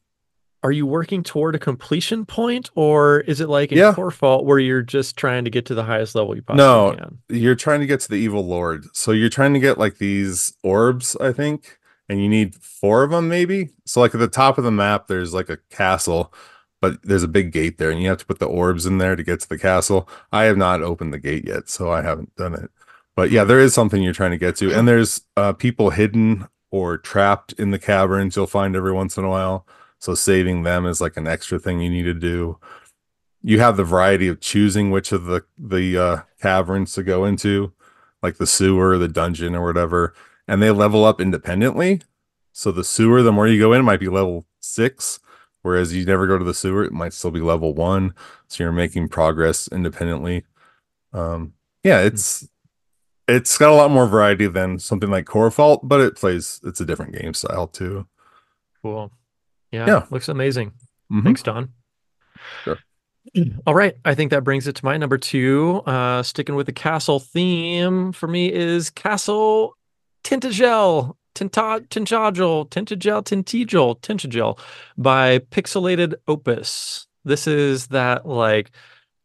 are you working toward a completion point or is it like in Yeah. Core Fault where you're just trying to get to the highest level you possibly No. can? you're trying to get to the evil lord. So you're trying to get like these orbs, I think, and you need four of them maybe. So like at the top of the map, there's like a castle, but there's a big gate there, and you have to put the orbs in there to get to the castle. I have not opened the gate yet, so I haven't done it. But yeah, there is something you're trying to get to, and there's uh, people hidden or trapped in the caverns. You'll find every once in a while. So saving them is like an extra thing you need to do you have the variety of choosing which of the the uh, caverns to go into, like the sewer, the dungeon, or whatever, and they level up independently. So the sewer, the more you go in, might be level six, whereas you never go to the sewer, it might still be level one. So you're making progress independently. Um, yeah, it's it's got a lot more variety than something like Core Fault, but it plays it's a different game style too. Cool. Yeah, Yeah. looks amazing. Mhm. Thanks, Don. Sure. All right. I think that brings it to my number two. Uh, sticking with the castle theme for me is Castle Tintagel. Tinta, Tintagel, Tintagel, Tintigel, Tintagel by Pixelated Opus. This is that like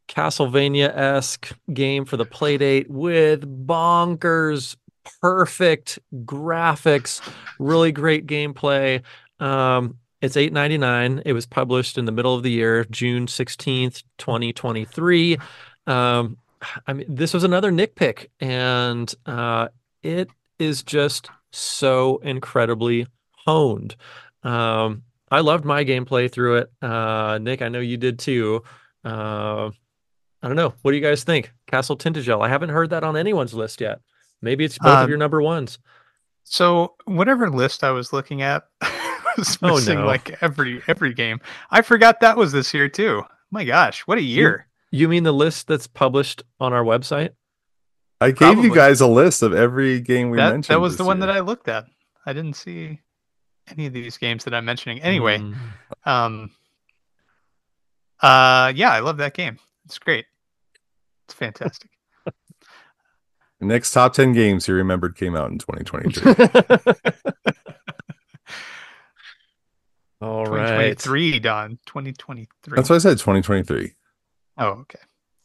Castlevania esque game for the Playdate with bonkers, perfect graphics, really great gameplay. Um, it's eight ninety nine. It was published in the middle of the year, June sixteenth, twenty twenty three. Um, I mean, this was another Nick pick, and uh, it is just so incredibly honed. Um, I loved my gameplay through it. Uh, Nick, I know you did too. Uh, I don't know. What do you guys think? Castle Tintagel. I haven't heard that on anyone's list yet. Maybe it's both of Um, your number ones. So whatever list I was looking at was Oh, missing no. like every every game. I forgot that was this year too. My gosh, what a year! You mean the list that's published on our website? I gave you guys a list of every game we that mentioned. that was this the one year. that I looked at. I didn't see. any of these games that I'm mentioning. Anyway, Mm. um, uh, yeah, I love that game. It's great. It's fantastic. Next top 10 games he remembered came out in 2023. All right. 2023, Don. 2023. That's what I said, 2023. Oh, okay.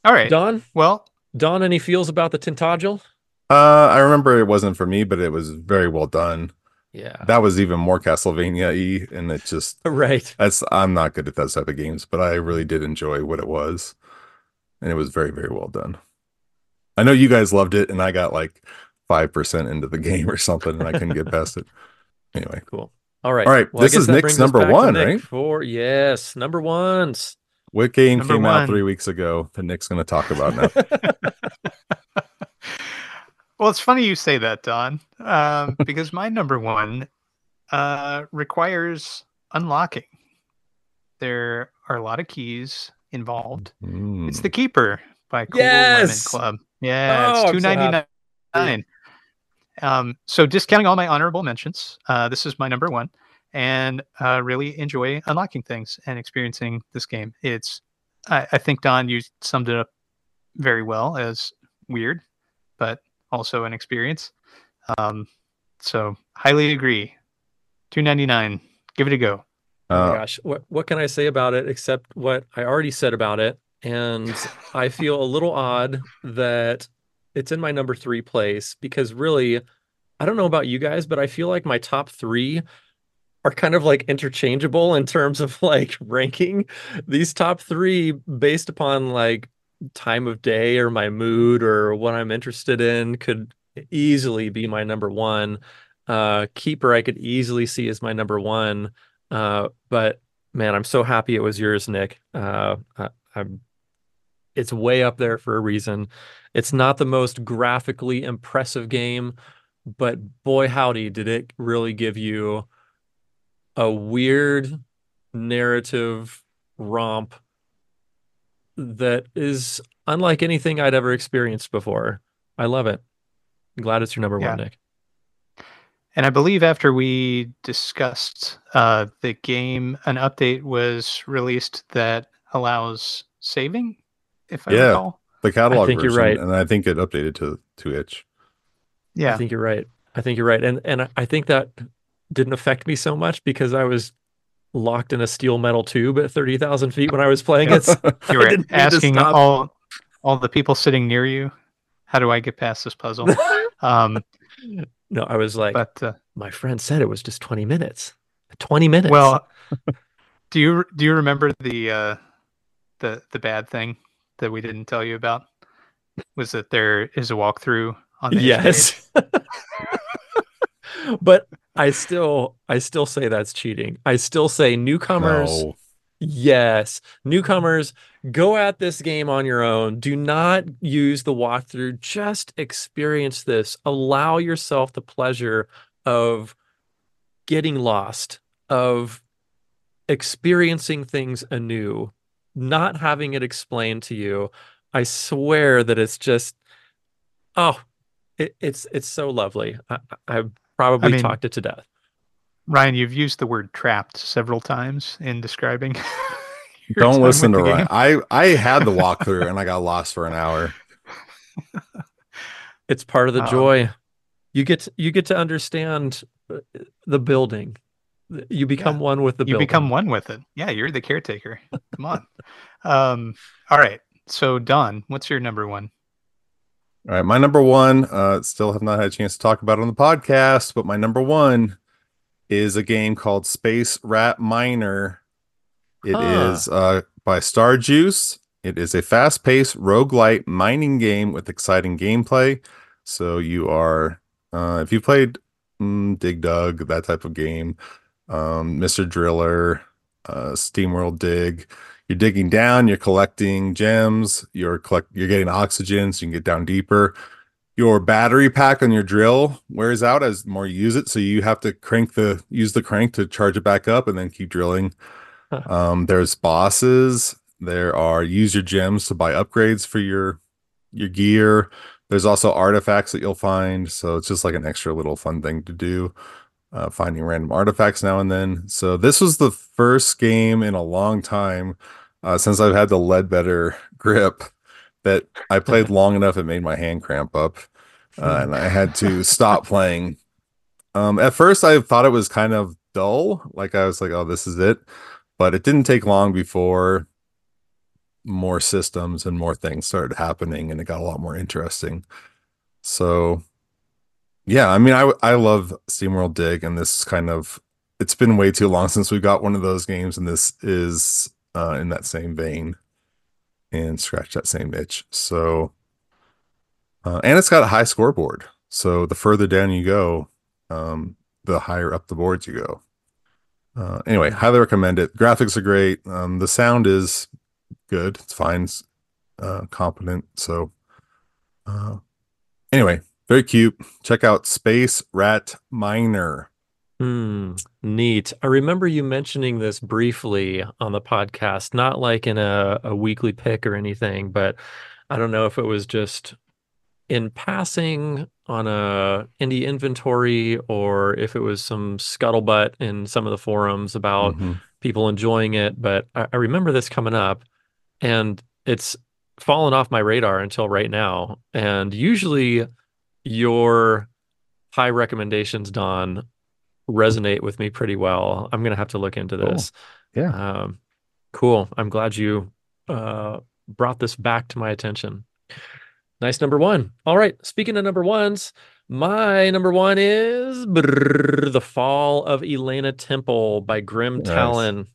All right. Don, Well, Don, any feels about the Tintagel? Uh, I remember it wasn't for me, but it was very well done. Yeah. That was even more Castlevania y, and it just Right. that's I'm not good at those type of games, but I really did enjoy what it was, and it was very very well done. I know you guys loved it, and I got like five percent into the game or something, and I couldn't get past it. Anyway, Cool. All right. All right, Well, this is Nick's number one, Nick right? For yes, number ones. What game Number came one. out three weeks ago that Nick's going to talk about now? well, it's funny you say that, Don, um, because my number one uh, requires unlocking. There are a lot of keys involved. Mm. It's the Keeper by Cool Yes! Lemon Club. Yeah, Oh, it's I'm so two ninety nine. Um, so discounting all my honorable mentions, uh, this is my number one, and uh, really enjoy unlocking things and experiencing this game. It's, I, I think Don, you summed it up very well as weird, but also an experience. Um, so highly agree. Two ninety nine. Give it a go. Oh my Uh, gosh, what what can I say about it except what I already said about it? And I feel a little odd that it's in my number three place because really, I don't know about you guys, but I feel like my top three are kind of like interchangeable in terms of like ranking. These top three based upon like time of day or my mood or what I'm interested in could easily be my number one. Uh, Keeper, I could easily see as my number one. Uh, but man, I'm so happy it was yours, Nick. Uh, I, I'm. It's way up there for a reason. It's not the most graphically impressive game, but boy howdy, did it really give you a weird narrative romp that is unlike anything I'd ever experienced before. I love it. glad it's your number Yeah. one, Nick. And I believe after we discussed uh, the game, an update was released that allows saving, if I Yeah. recall. the catalog I think you're right. and I think it updated to to itch. Yeah. I think you're right. I think you're right. And and I think that didn't affect me so much because I was locked in a steel metal tube at 30,000 feet when I was playing it. You I were didn't asking all all the people sitting near you, how do I get past this puzzle? um, no, I was like, but uh, my friend said it was just 20 minutes. 20 minutes. well, do you do you remember the uh, the the bad thing that we didn't tell you about? Was that there is a walkthrough on the yes. but I still I still say that's cheating. I still say newcomers No. Yes. Newcomers, go at this game on your own. Do not use the walkthrough. Just experience this. Allow yourself the pleasure of getting lost, of experiencing things anew, not having it explained to you. I swear that it's just, oh, it, it's it's so lovely. I, I I've probably mean, talked it to death. Ryan, you've used the word trapped several times in describing. your Don't time listen to with the Ryan. game. I I had the walkthrough and I got lost for an hour. It's part of the Um, joy. You get to, you get to understand uh, the building. You become one with the you building. become one with it. Yeah, you're the caretaker. Come on. um, all right. So Don, what's your number one? All right, my number one. Uh, still have not had a chance to talk about it on the podcast, but my number one is a game called Space Rat Miner. It is Huh. uh, by Star Juice. It is a fast-paced roguelite mining game with exciting gameplay. So you are, uh, if you played mm, Dig Dug, that type of game, um, Mr. Driller, uh, SteamWorld Dig, you're digging down, you're collecting gems, you're collect, you're getting oxygen so you can get down deeper. Your battery pack on your drill wears out as the more you use it, so you have to crank the use the crank to charge it back up and then keep drilling. Huh. Um, there's bosses. There are use your gems to buy upgrades for your your gear. There's also artifacts that you'll find, so it's just like an extra little fun thing to do. uh, finding random artifacts now and then. So this was the first game in a long time uh, since I've had the Ledbetter grip that I played long enough it made my hand cramp up, uh, and I had to stop playing. Um, at first, I thought it was kind of dull. Like I was like, "Oh, this is it," but it didn't take long before more systems and more things started happening, and it got a lot more interesting. So yeah, I mean, I I love SteamWorld Dig, and this kind of it's been way too long since we got one of those games, and this is uh, in that same vein and scratch that same itch. So, uh, and it's got a high scoreboard. So the further down you go, um, the higher up the boards you go. Uh, anyway, highly recommend it. Graphics are great. Um, the sound is good. It's fine. It's, uh, competent. So, uh, anyway, very cute. Check out Space Rat Miner. Hmm, neat. I remember you mentioning this briefly on the podcast, not like in a, a weekly pick or anything, but I don't know if it was just in passing on a indie inventory or if it was some scuttlebutt in some of the forums about Mhm. people enjoying it. But I, I remember this coming up and it's fallen off my radar until right now. And usually your high recommendations, Don, resonate with me pretty well. I'm gonna have to look into Cool. this. Yeah. Um, cool. I'm glad you uh, brought this back to my attention. Nice number one. All right. Speaking of number ones, my number one is brrr, The Fall of Elena Temple by Grim Nice. Talon.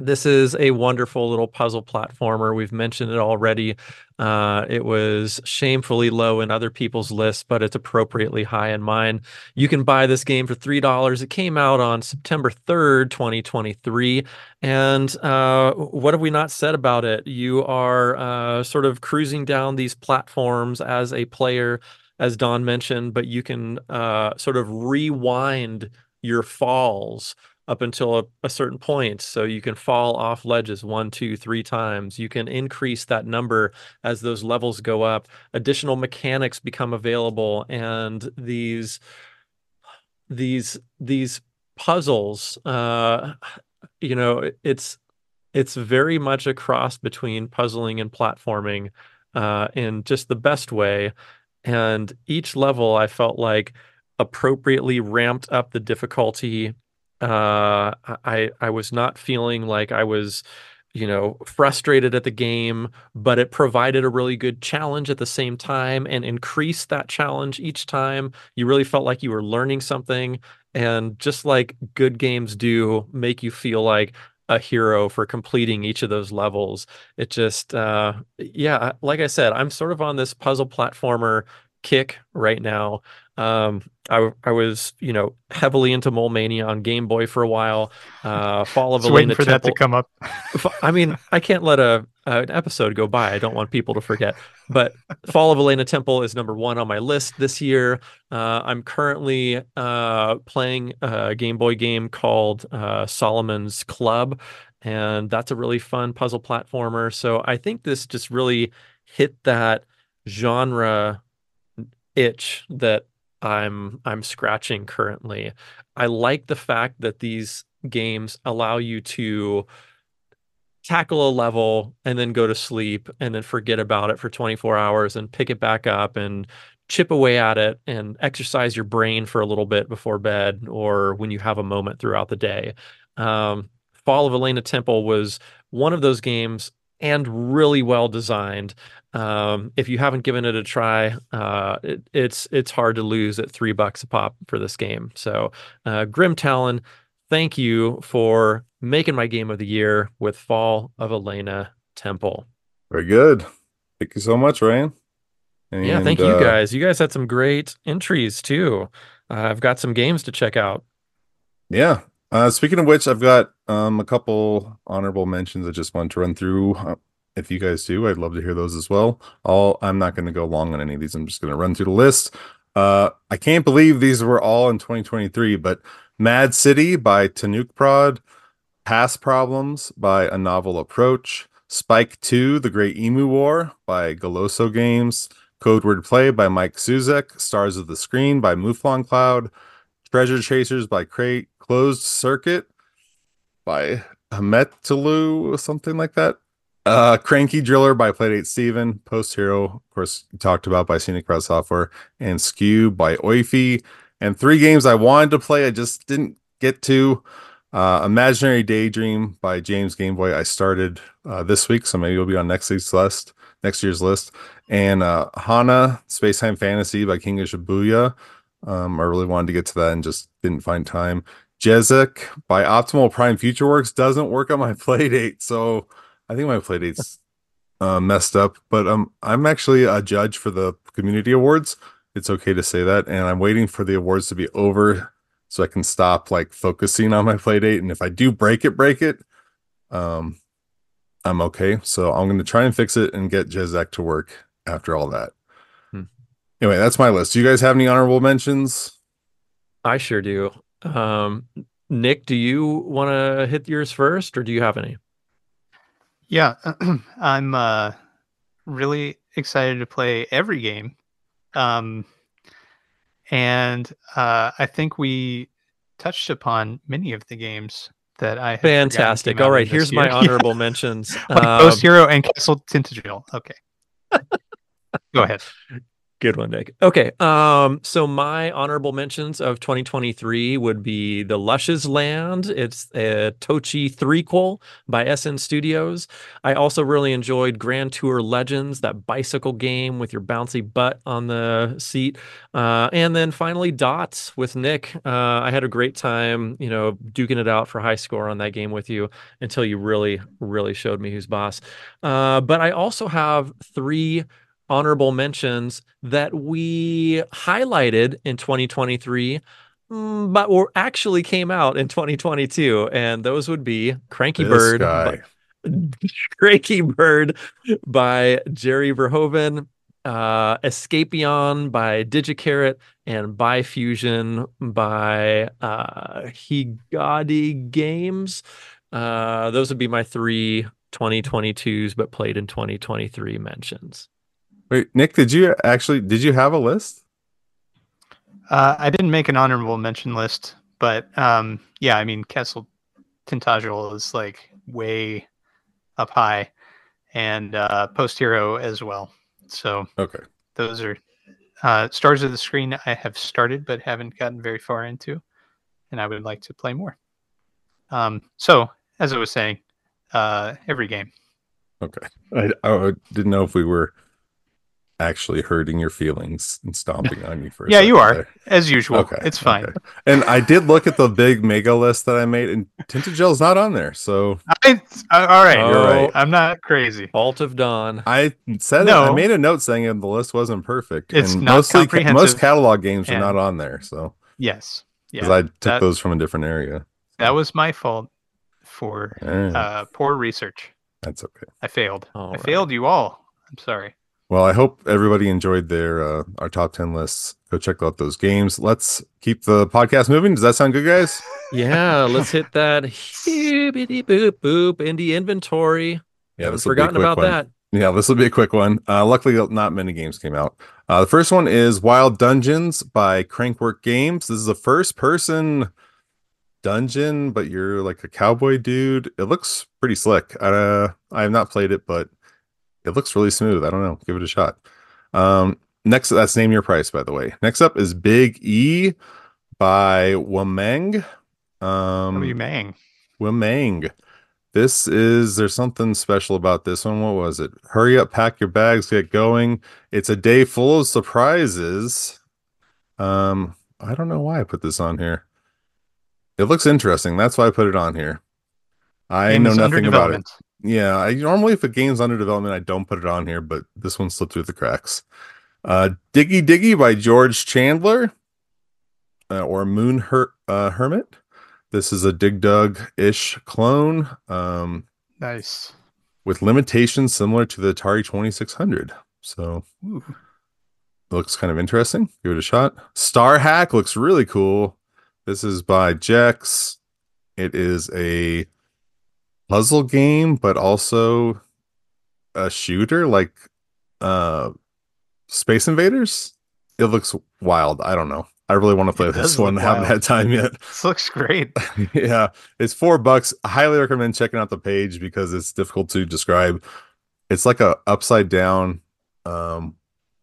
This is a wonderful little puzzle platformer. We've mentioned it already. Uh, it was shamefully low in other people's lists, but it's appropriately high in mine. You can buy this game for $3. It came out on September 3rd, 2023. And uh, what have we not said about it? You are uh, sort of cruising down these platforms as a player, as Don mentioned, but you can uh, sort of rewind your falls up until a, a certain point. So you can fall off ledges one, two, three times. You can increase that number as those levels go up. Additional mechanics become available, and these these these puzzles uh you know it's it's very much a cross between puzzling and platforming uh in just the best way and each level i felt like appropriately ramped up the difficulty uh i i was not feeling like i was you know frustrated at the game but it provided a really good challenge at the same time and increased that challenge each time. You really felt like you were learning something and just like good games do make you feel like a hero for completing each of those levels. It just uh yeah like i said i'm sort of on this puzzle platformer kick right now um i i was you know heavily into mole mania on game boy for a while uh fall of Just elena for that temple to come up. I mean, I can't let a uh, an episode go by. I don't want people to forget. But Fall of Elena Temple is number one on my list this year. Uh, I'm currently uh, playing a Game Boy game called uh, Solomon's Club, and that's a really fun puzzle platformer. So I think this just really hit that genre itch that I'm I'm scratching currently. I like the fact that these games allow you to tackle a level and then go to sleep and then forget about it for 24 hours and pick it back up and chip away at it and exercise your brain for a little bit before bed or when you have a moment throughout the day. Um, Fall of Elena Temple was one of those games and really well designed. Um, if you haven't given it a try, uh, it, it's it's hard to lose at three bucks a pop for this game. So, uh, GrimTalin, thank you for making my game of the year with Fall of Elena Temple. Very good. Thank you so much, Ryan. yeah, thank And, you uh, guys. You guys had some great entries too. Uh, I've got some games to check out. Yeah. Uh, speaking of which, I've got um, a couple honorable mentions I just want to run through. If you guys do, I'd love to hear those as well. All I'm not going to go long on any of these. I'm just going to run through the list. Uh, I can't believe these were all in 2023, but Mad City by Tanuk Prod, Past Problems by A Novel Approach, Spike 2, The Great Emu War by Goloso Games, Code Word Play by Mike Suzek, Stars of the Screen by Mouflon Cloud, Treasure Chasers by Crate, Closed Circuit by Hametulu, something like that. Uh, Cranky Driller by Playdate Steven, Post Hero, of course, talked about by Scenic Route Software, and Skew by Oifi. And three games I wanted to play, I just didn't get to. Uh, Imaginary Daydream by James Gameboy. I started uh, this week, so maybe it'll be on next week's list, next year's list. And uh, Hana Space Time Fantasy by King of Shibuya. Um, I really wanted to get to that and just didn't find time. Jezek by Optimal Prime Future Works doesn't work on my play date, so I think my play date's uh, messed up. But um, I'm actually a judge for the community awards. It's okay to say that, and I'm waiting for the awards to be over so I can stop like focusing on my play date. And if I do break it, break it, um, I'm okay. So I'm going to try and fix it and get Jezek to work after all that. Hmm. Anyway, that's my list. Do you guys have any honorable mentions? I sure do. Um, Nick, do you want to hit yours first, or do you have any? Yeah, I'm uh, really excited to play every game. Um, and uh, I think we touched upon many of the games that I Fantastic. All right, here's my year. honorable mentions. like Um, Ghost Hero and Castle Tintagel. Okay, go ahead. Good one, Nick. Okay. Um, so my honorable mentions of 2023 would be The Lushes Land. It's a Tochi threequel by SN Studios. I also really enjoyed Grand Tour Legends, that bicycle game with your bouncy butt on the seat. Uh, and then finally Dots with Nick. Uh, I had a great time, you know, duking it out for high score on that game with you until you really, really showed me who's boss. Uh, but I also have three honorable mentions that we highlighted in 2023 mm, but were actually came out in 2022 and those would be cranky This bird guy. by- cranky bird by jerry verhoeven uh escapion by digicarrot and Bifusion by uh higadi games uh those would be my three 2022s but played in 2023 mentions Wait, Nick, did you actually did you have a list? Uh, I didn't make an honorable mention list, but um, yeah, I mean Castle Tintagel is like way up high, and uh, Post Hero as well. So Okay. those are uh, Stars of the Screen. I have started but haven't gotten very far into, and I would like to play more. Um, so as I was saying, uh, every game. Okay. I, I didn't know if we were actually hurting your feelings and stomping on you for Yeah, you are there. as usual. Okay, it's fine. okay. And I did look at the big mega list that I made, and Tintagel's not on there. So I, uh, all right, You're right. I'm not crazy. Fault of Dawn. I said it. I made a note saying the list wasn't perfect. It's and not mostly ca- most catalog games are not on there. So Yes. because Yeah. I took that- those from a different area. That was my fault for uh, poor research. that's okay. I failed. All I right. failed you all. I'm sorry. Well, I hope everybody enjoyed their uh, our top ten lists. Go check out those games. Let's keep the podcast moving. Does that sound good, guys? Yeah, let's hit that boop boop indie inventory. Yeah, this will be a forgotten quick about one. that. Yeah, this will be a quick one. Uh, luckily, not many games came out. Uh, the first one is Wild Dungeons by Crankwork Games. This is a first person dungeon, but you're like a cowboy dude. It looks pretty slick. Uh, I have not played it, but it looks really smooth. I don't know. Give it a shot. Um, next, that's Name Your Price, by the way. Next up is Big E by Wameng. Um, W Mang. Wimang. This is there's something special about this one. What was it? Hurry up, pack your bags, get going. It's a day full of surprises. Um, I don't know why I put this on here. It looks interesting. That's why I put it on here. I Game know nothing about it. Yeah, I normally if a game's under development, I don't put it on here, but this one slipped through the cracks. Uh, Diggy Diggy by George Chandler, uh, or Moon Her- uh, Hermit. This is a Dig Dug ish clone um, Nice. with limitations similar to the Atari 2600. So looks kind of interesting. Give it a shot. STARHACK looks really cool. This is by Jex. It is a puzzle game, but also a shooter like uh Space Invaders. It looks wild. I don't know. I really want to play It this one. look Haven't had time yet. This looks great. yeah, it's four bucks. I highly recommend checking out the page because it's difficult to describe. It's like a upside down um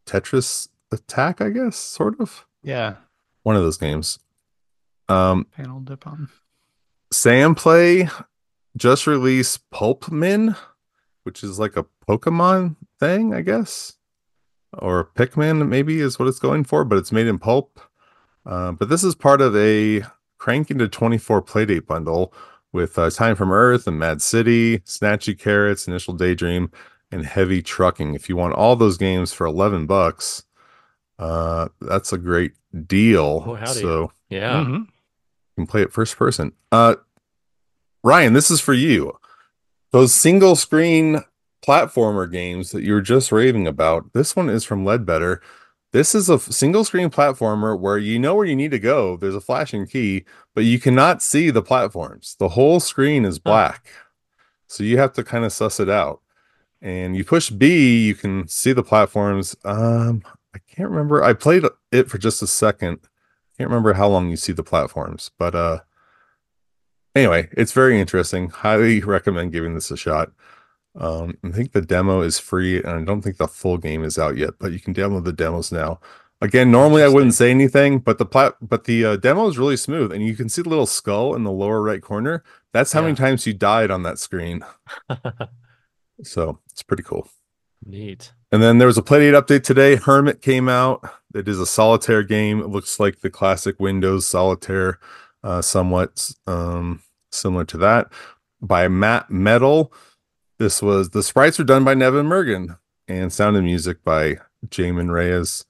Tetris attack, I guess, sort of. Yeah. One of those games. Um Panel de Pon. Sam Play just released Pulpmin, which is like a Pokemon thing, I guess. Or Pikmin, maybe is what it's going for, but it's made in pulp. Uh, but this is part of a Crank into 24 Playdate bundle with uh, Time from Earth and Mad City, Snatchy Carrots, Initial Daydream, and Heavy Trucking. If you want all those games for 11 bucks, uh, that's a great deal. Oh, howdy. so Yeah. Mhm. you can play it first person. Uh, Ryan, this is for you. Those single screen platformer games that you were just raving about. This one is from Ledbetter. This is a single screen platformer where you know where you need to go. There's a flashing key, but you cannot see the platforms. The whole screen is black. So you have to kind of suss it out. And you push B, you can see the platforms. Um, I can't remember. I played it for just a second. Can't remember how long you see the platforms, but uh anyway, it's very interesting. Highly recommend giving this a shot. Um, I think the demo is free, and I don't think the full game is out yet, but you can download the demos now. Again, normally I wouldn't say anything, but the plat but the uh, demo is really smooth, and you can see the little skull in the lower right corner. That's how many times you died on that screen. So it's pretty cool. Neat. And then there was a Playdate update today. Hermit came out. It is a solitaire game. It looks like the classic Windows solitaire, uh, somewhat um, similar to that, by Matt Medal. This was the sprites were done by Nevin Mergen and sound and music by Jamin Reyes.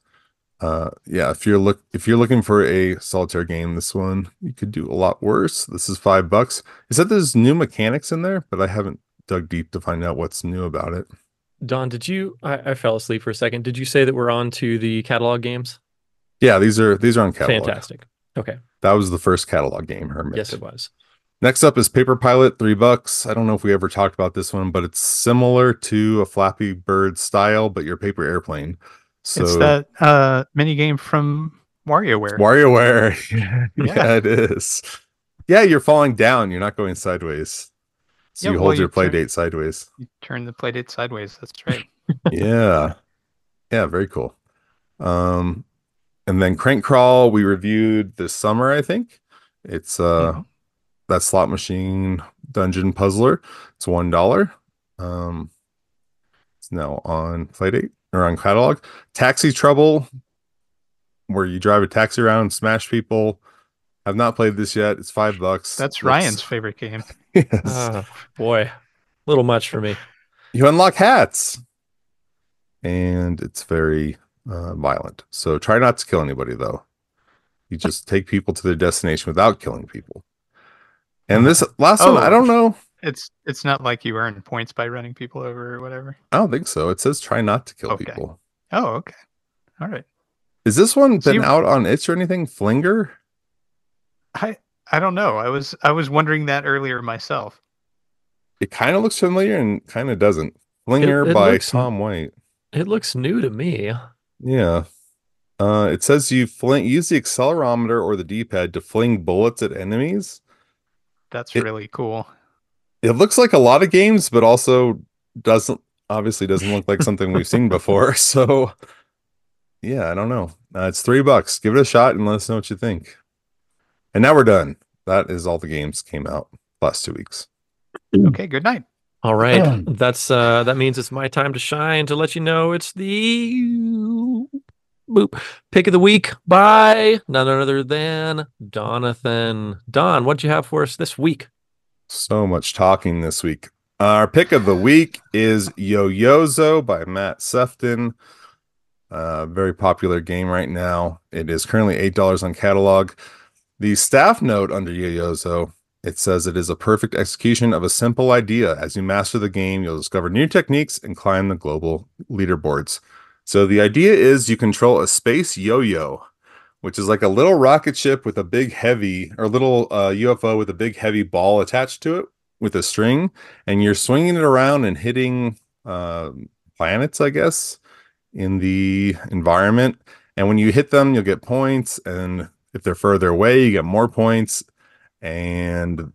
Uh, yeah, if you're look if you're looking for a solitaire game, this one you could do a lot worse. This is five bucks. It said there's new mechanics in there, but I haven't dug deep to find out what's new about it. Don, did you? I, I fell asleep for a second. Did you say that we're on to the catalog games? Yeah, these are these are on catalog. Fantastic. Okay. That was the first catalog game, Hermit. Yes, it was. Next up is Paper Pilot, three bucks. I don't know if we ever talked about this one, but it's similar to a Flappy Bird style, but your paper airplane. So it's that uh mini game from WarioWare. WarioWare. yeah, Yeah. it is. Yeah, you're falling down. You're not going sideways. So Yeah, you well, hold your you play turn- date sideways. you turn the playdate sideways. That's right. yeah. Yeah, very cool. Um and then Crank Crawl we reviewed this summer, I think. It's uh Mhm. That slot machine dungeon puzzler. It's one dollar. Um it's now on Playdate or on catalog. Taxi Trouble, where you drive a taxi around and smash people. I've not played this yet. It's five bucks. That's Looks- Ryan's favorite game. Yes. Ah, boy, little much for me. you unlock hats and it's very uh, violent so try not to kill anybody though you just take people to their destination without killing people and this last one i Oh. don't know It's it's not like you earn points by running people over or whatever. i don't think so it says try not to kill Okay. people Oh, okay. All right. is this one So been you- out on itch or anything flinger I I don't know. I was I was wondering that earlier myself. it kind of looks familiar and kind of doesn't flinger it by looks- tom white It looks new to me. yeah uh it says you fling use the accelerometer or the d-pad to fling bullets at enemies That's It- really cool. it looks like a lot of games, but also doesn't obviously doesn't look like something we've seen before. So yeah, I don't know. Uh, it's three bucks. Give it a shot and let us know what you think. And now we're done. That is all the games came out last two weeks. Okay, good night. All right. That's uh that means it's my time to shine to let you know it's the boop pick of the week by none other than Donathan. Don, what'd you have for us this week? So much talking this week. Our pick of the week is YOYOZO by Matt Sephton. Uh, very popular game right now. It is currently eight dollars on catalog. The staff note under YOYOZO it says it is a perfect execution of a simple idea. As you master the game, you'll discover new techniques and climb the global leaderboards. So the idea is you control a space yo-yo, which is like a little rocket ship with a big heavy or little uh, UFO with a big heavy ball attached to it with a string, and you're swinging it around and hitting uh, planets, I guess, in the environment. And when you hit them, you'll get points. And if they're further away, you get more points. And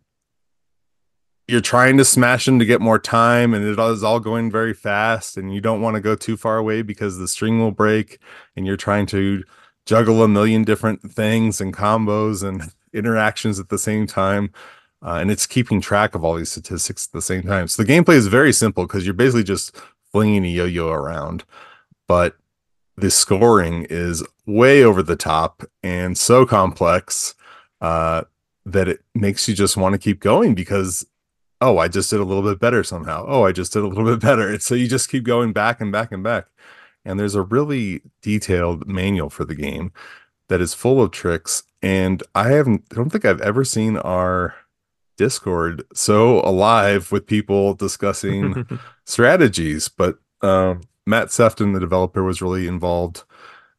you're trying to smash them to get more time, and it is all going very fast. And you don't want to go too far away because the string will break. And you're trying to juggle a million different things and combos and interactions at the same time. Uh, and it's keeping track of all these statistics at the same time. So the gameplay is very simple because you're basically just flinging a yo-yo around, but the scoring is way over the top and so complex uh, that it makes you just want to keep going because oh, I just did a little bit better somehow. Oh, I just did a little bit better. And so you just keep going back and back and back. And there's a really detailed manual for the game that is full of tricks. And I haven't, I don't think I've ever seen our Discord so alive with people discussing strategies. But um, Matt Sephton, the developer, was really involved,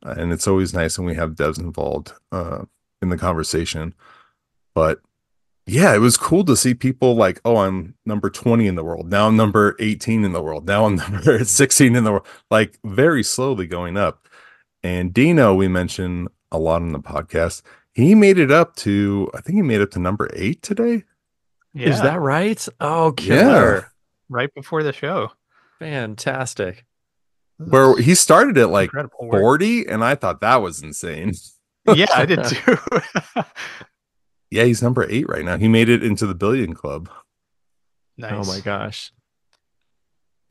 uh, and it's always nice when we have devs involved uh, in the conversation. But yeah, it was cool to see people like, oh, I'm number 20 in the world. Now I'm number 18 in the world. Now I'm number 16 in the world, like very slowly going up. And Dino, we mentioned a lot on the podcast. He made it up to, I think he made it to number eight today. Yeah. Is that right? Oh, killer. Yeah. Right before the show. Fantastic. Where he started at like 40, and I thought that was insane. yeah, I did too. yeah, he's number eight right now. He made it into the billion club. Nice. Oh my gosh.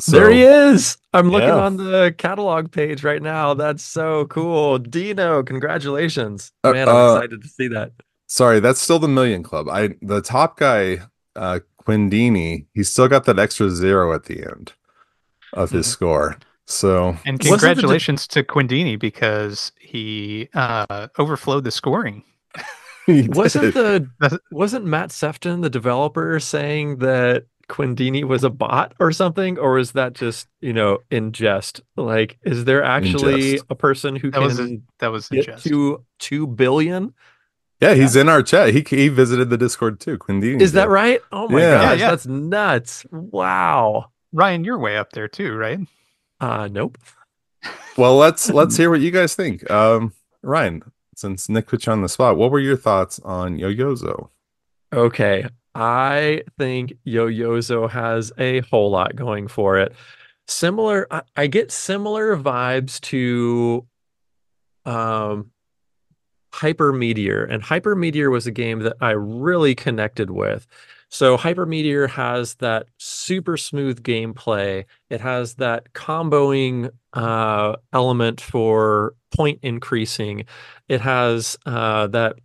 So, there he is. I'm looking yeah. on the catalog page right now. That's so cool. Dino, congratulations. Uh, Man, I'm uh, excited to see that. Sorry, that's still the million club. I the top guy, uh Quindini, he's still got that extra zero at the end of his mm-hmm. score. So And congratulations de- to Quindini because he uh overflowed the scoring. Wasn't the wasn't Matt Sephton, the developer, saying that Quindini was a bot or something, or is that just you know in jest? Like, is there actually a person who that can was a, that was get to two billion? Yeah, he's yeah. in our chat. He he visited the Discord too. Quindini. Is that right? Oh my yeah. gosh, yeah, that's nuts! Wow, Ryan, you're way up there too, right? Uh, nope. well, let's let's hear what you guys think. Um, Ryan, since Nick put you on the spot, what were your thoughts on YOYOZO? Okay, I think YOYOZO has a whole lot going for it. Similar, I, I get similar vibes to um Hypermeteor, and Hyper Meteor was a game that I really connected with. So Hypermeteor has that super smooth gameplay. It has that comboing uh, element for point increasing. It has uh, that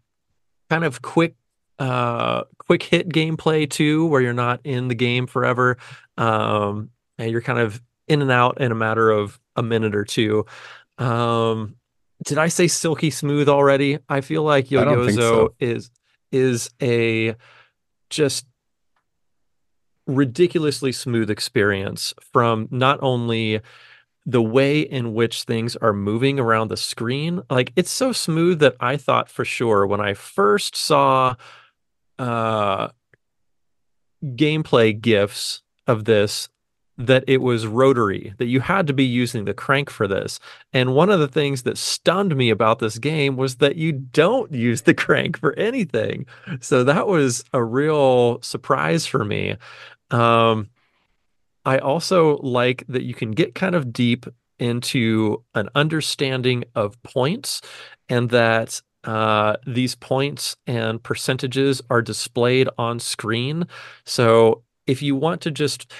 kind of quick uh, quick hit gameplay too, where you're not in the game forever. Um, and you're kind of in and out in a matter of a minute or two. Um, did I say silky smooth already? I feel like YOYOZO so. is is a just ridiculously smooth experience from not only the way in which things are moving around the screen like it's so smooth that i thought for sure when i first saw uh gameplay gifs of this that it was rotary, that you had to be using the crank for this. And one of the things that stunned me about this game was that you don't use the crank for anything. So that was a real surprise for me. Um, I also like that you can get kind of deep into an understanding of points and that uh, these points and percentages are displayed on screen. So if you want to just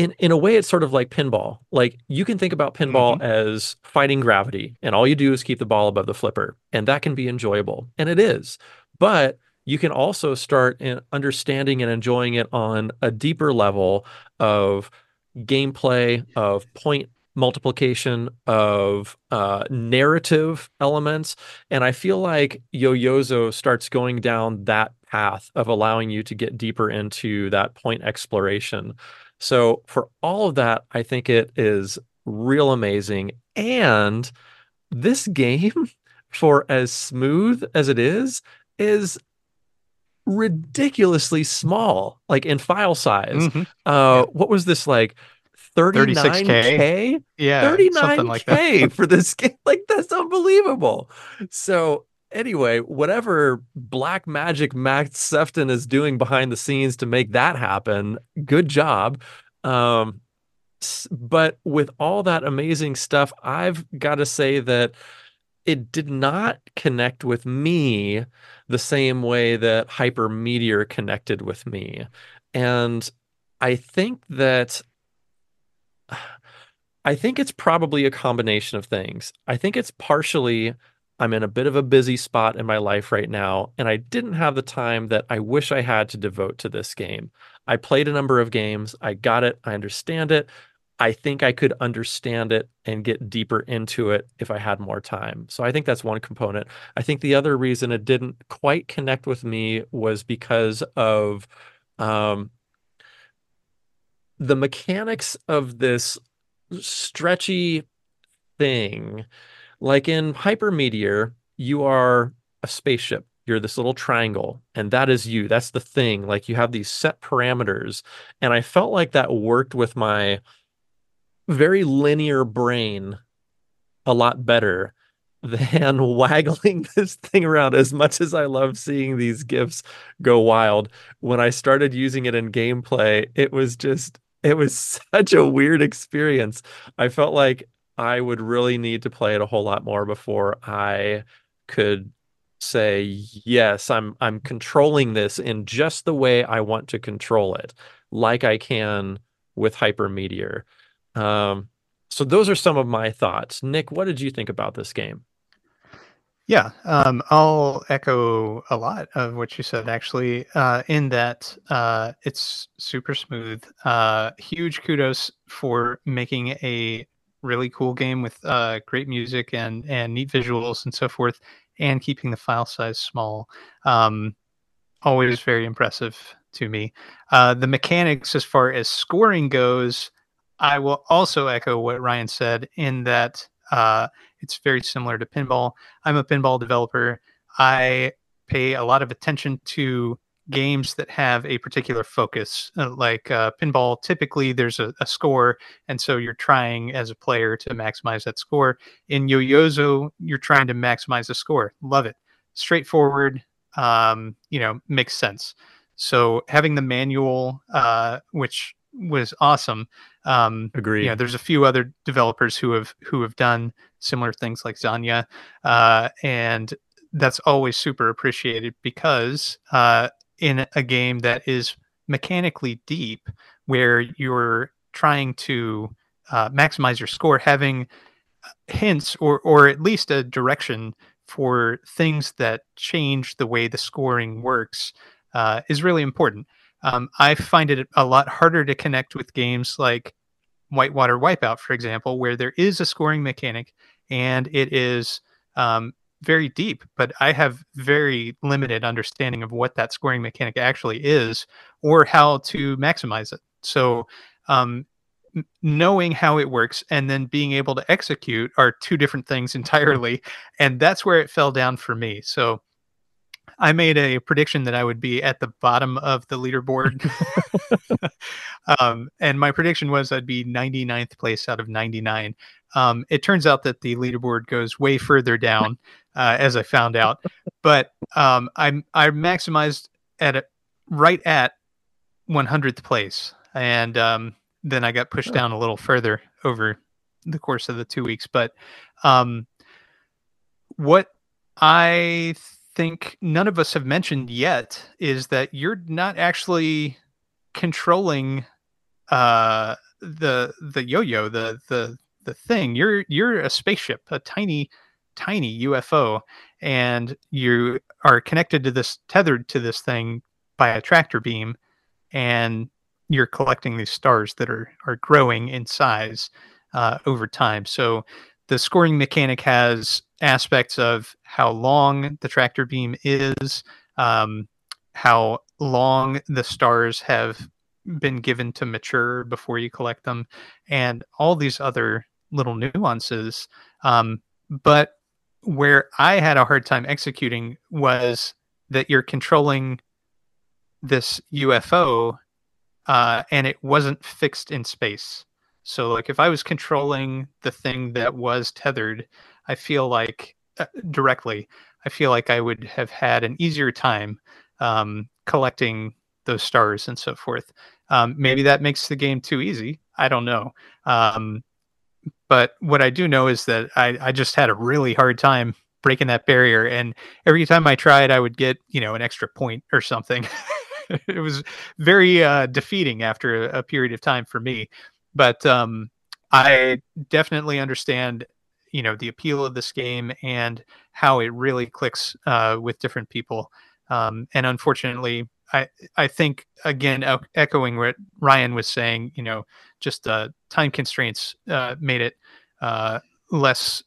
in in a way it's sort of like pinball. Like you can think about pinball mm-hmm. as fighting gravity and all you do is keep the ball above the flipper and that can be enjoyable and it is. But you can also start understanding and enjoying it on a deeper level of gameplay of point multiplication of uh, narrative elements and i feel like YOYOZO starts going down that path of allowing you to get deeper into that point exploration so for all of that, I think it is real amazing. And this game, for as smooth as it is, is ridiculously small, like in file size. Mm-hmm. Uh. What was this like? 39k yeah 39k like for this game like that's unbelievable so anyway whatever black magic Matt Sephton is doing behind the scenes to make that happen good job um but with all that amazing stuff i've got to say that it did not connect with me the same way that Hyper Meteor connected with me and i think that I think it's probably a combination of things. I think it's partially I'm in a bit of a busy spot in my life right now, and I didn't have the time that I wish I had to devote to this game. I played a number of games, I got it, I understand it. I think I could understand it and get deeper into it if I had more time. So I think that's one component. I think the other reason it didn't quite connect with me was because of um, the mechanics of this stretchy thing. Like in Hypermeteor, you are a spaceship. You're this little triangle, and that is you. That's the thing. Like you have these set parameters. And I felt like that worked with my very linear brain a lot better than waggling this thing around as much as I love seeing these gifs go wild. When I started using it in gameplay, it was just it was such a weird experience. I felt like I would really need to play it a whole lot more before I could say yes i'm i'm controlling this in just the way i want to control it like i can with hypermeteor. Um so those are some of my thoughts. Nick what did you think about this game? Yeah, um, I'll echo a lot of what you said actually, uh, in that uh, it's super smooth. Uh, huge kudos for making a really cool game with uh, great music and, and neat visuals and so forth, and keeping the file size small. Um, always very impressive to me. Uh, the mechanics, as far as scoring goes, I will also echo what Ryan said in that uh, it's very similar to pinball. I'm a pinball developer. I pay a lot of attention to games that have a particular focus. Uh, like uh, pinball, typically there's a, a, score, and so you're trying as a player to maximize that score. In YOYOZO, you're trying to maximize the score. Love it. Straightforward. Um, you know, makes sense. So having the manual, uh, which was awesome. Um, Agree. You know, there's a few other developers who have who have done similar things like Xania, uh, and that's always super appreciated because uh, in a game that is mechanically deep, where you're trying to uh, maximize your score, having hints or or at least a direction for things that change the way the scoring works uh, is really important. Um, I find it a lot harder to connect with games like Whitewater Wipeout, for example, where there is a scoring mechanic and it is um, very deep, but I have very limited understanding of what that scoring mechanic actually is or how to maximize it. So, um, knowing how it works and then being able to execute are two different things entirely. And that's where it fell down for me. So, I made a prediction that I would be at the bottom of the leaderboard. um, and my prediction was I'd be 99th place out of 99. Um, it turns out that the leaderboard goes way further down, uh, as I found out. But um, I I maximized at a, right at 100th place, and um, then I got pushed down a little further over the course of the two weeks. But um, what I think none of us have mentioned yet is that you're not actually controlling uh, the the yo-yo, the the the thing. You're you're a spaceship, a tiny tiny UFO, and you are connected to this tethered to this thing by a tractor beam, and you're collecting these stars that are are growing in size uh, over time. So the scoring mechanic has aspects of how long the tractor beam is, um, how long the stars have been given to mature before you collect them, and all these other little nuances. Um, but where I had a hard time executing was that you're controlling this UFO uh, and it wasn't fixed in space. So like if I was controlling the thing that was tethered, I feel like uh, directly, I feel like I would have had an easier time um, collecting those stars and so forth. Um, maybe that makes the game too easy. I don't know. Um, but what I do know is that I, I just had a really hard time breaking that barrier. And every time I tried, I would get, you know, an extra point or something. it was very uh, defeating after a, a, period of time for me. But um, I definitely understand, you know, the appeal of this game and how it really clicks uh, with different people. Um, and unfortunately, I I think again echoing what Ryan was saying, you know, just uh, time constraints uh, made it uh, less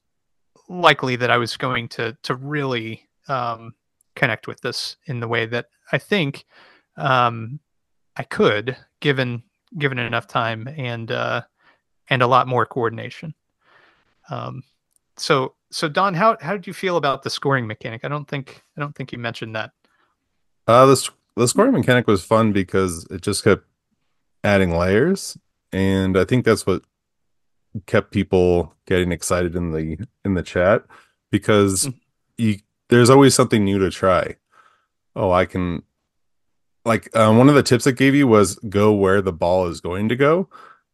likely that I was going to to really um, connect with this in the way that I think um, I could, given given enough time and uh, and a lot more coordination. Um, so so Don, how how did you feel about the scoring mechanic? I don't think I don't think you mentioned that. Uh, the the scoring mechanic was fun because it just kept adding layers, and I think that's what kept people getting excited in the in the chat because mm. you there's always something new to try. Oh, I can like uh, one of the tips I gave you was go where the ball is going to go.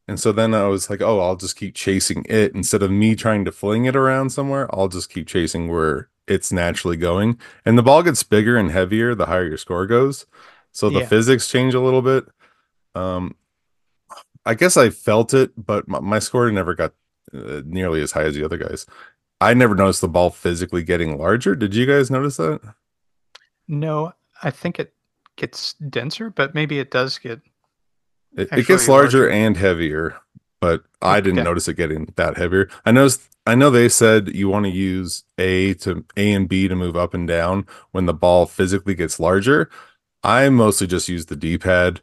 And so then I was like, oh, I'll just keep chasing it instead of me trying to fling it around somewhere. I'll just keep chasing where it's naturally going. And the ball gets bigger and heavier the higher your score goes. So the yeah. physics change a little bit. Um, I guess I felt it, but my, my score never got uh, nearly as high as the other guys. I never noticed the ball physically getting larger. Did you guys notice that? No, I think it gets denser, but maybe it does get. It, it gets larger, larger, and heavier, but I didn't notice it getting that heavier. I noticed. I know they said you want to use A to A and B to move up and down when the ball physically gets larger. I mostly just use the D pad,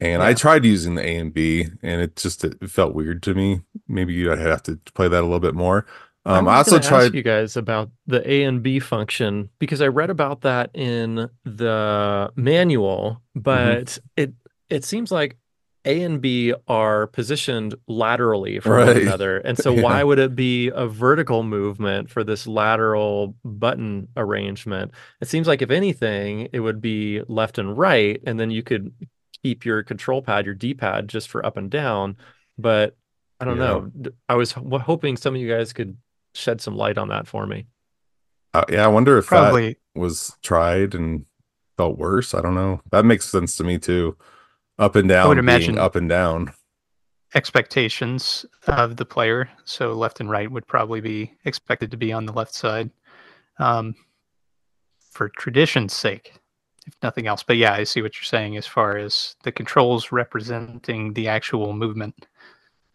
and yeah. I tried using the A and B, and it just it felt weird to me. Maybe you would have to play that a little bit more. Um, I, also tried you guys about the A and B function because I read about that in the manual, mm-hmm. but mm-hmm. it it seems like A and B are positioned laterally from right. one another, and so yeah. why would it be a vertical movement for this lateral button arrangement? It seems like if anything, it would be left and right, and then you could keep your control pad, your D pad, just for up and down, but I don't yeah. know. I was hoping some of you guys could shed some light on that for me. Uh, yeah, I wonder if Probably. that was tried and felt worse. I don't know. That makes sense to me too. Up and down, I would imagine up and down. Expectations of the player, so left and right would probably be expected to be on the left side, um, for tradition's sake, if nothing else. But yeah, I see what you're saying as far as the controls representing the actual movement.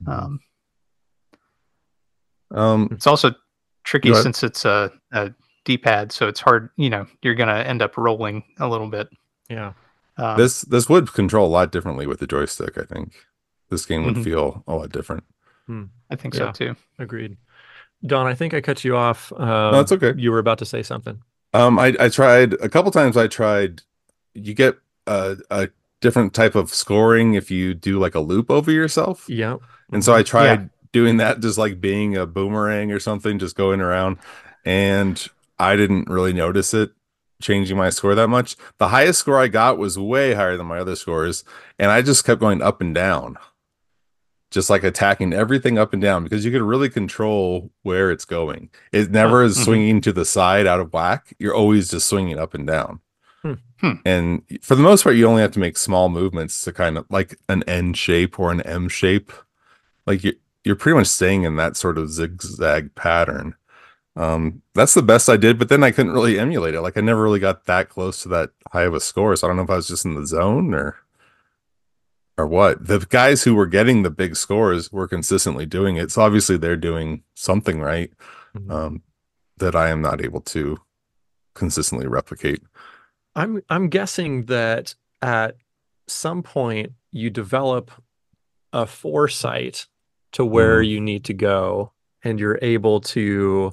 Um, um, it's also tricky since it's a, a D-pad, so it's hard. You know, you're gonna end up rolling a little bit. Yeah. Um, this this would control a lot differently with the joystick. I think this game would mm-hmm. feel a lot different. Hmm. I think yeah, so too. Agreed. Don, I think I cut you off. Uh, no, it's okay. You were about to say something. Um, I I tried a couple times. I tried. You get a a different type of scoring if you do like a loop over yourself. Yeah. And so I tried. Yeah doing that just like being a boomerang or something, just going around. And I didn't really notice it changing my score that much. The highest score I got was way higher than my other scores. And I just kept going up and down, just like attacking everything up and down because you can really control where it's going. It never is mm-hmm. swinging to the side out of whack. You're always just swinging up and down. Hmm. hmm. And for the most part, you only have to make small movements to kind of like an N shape or an M shape. Like you're, you're pretty much staying in that sort of zigzag pattern. Um, that's the best I did, but then I couldn't really emulate it. Like I never really got that close to that high of a score. So I don't know if I was just in the zone or or what. The guys who were getting the big scores were consistently doing it. So obviously they're doing something right mm-hmm. um, that I am not able to consistently replicate. I'm I'm guessing that at some point you develop a foresight to where mm. you need to go and you're able to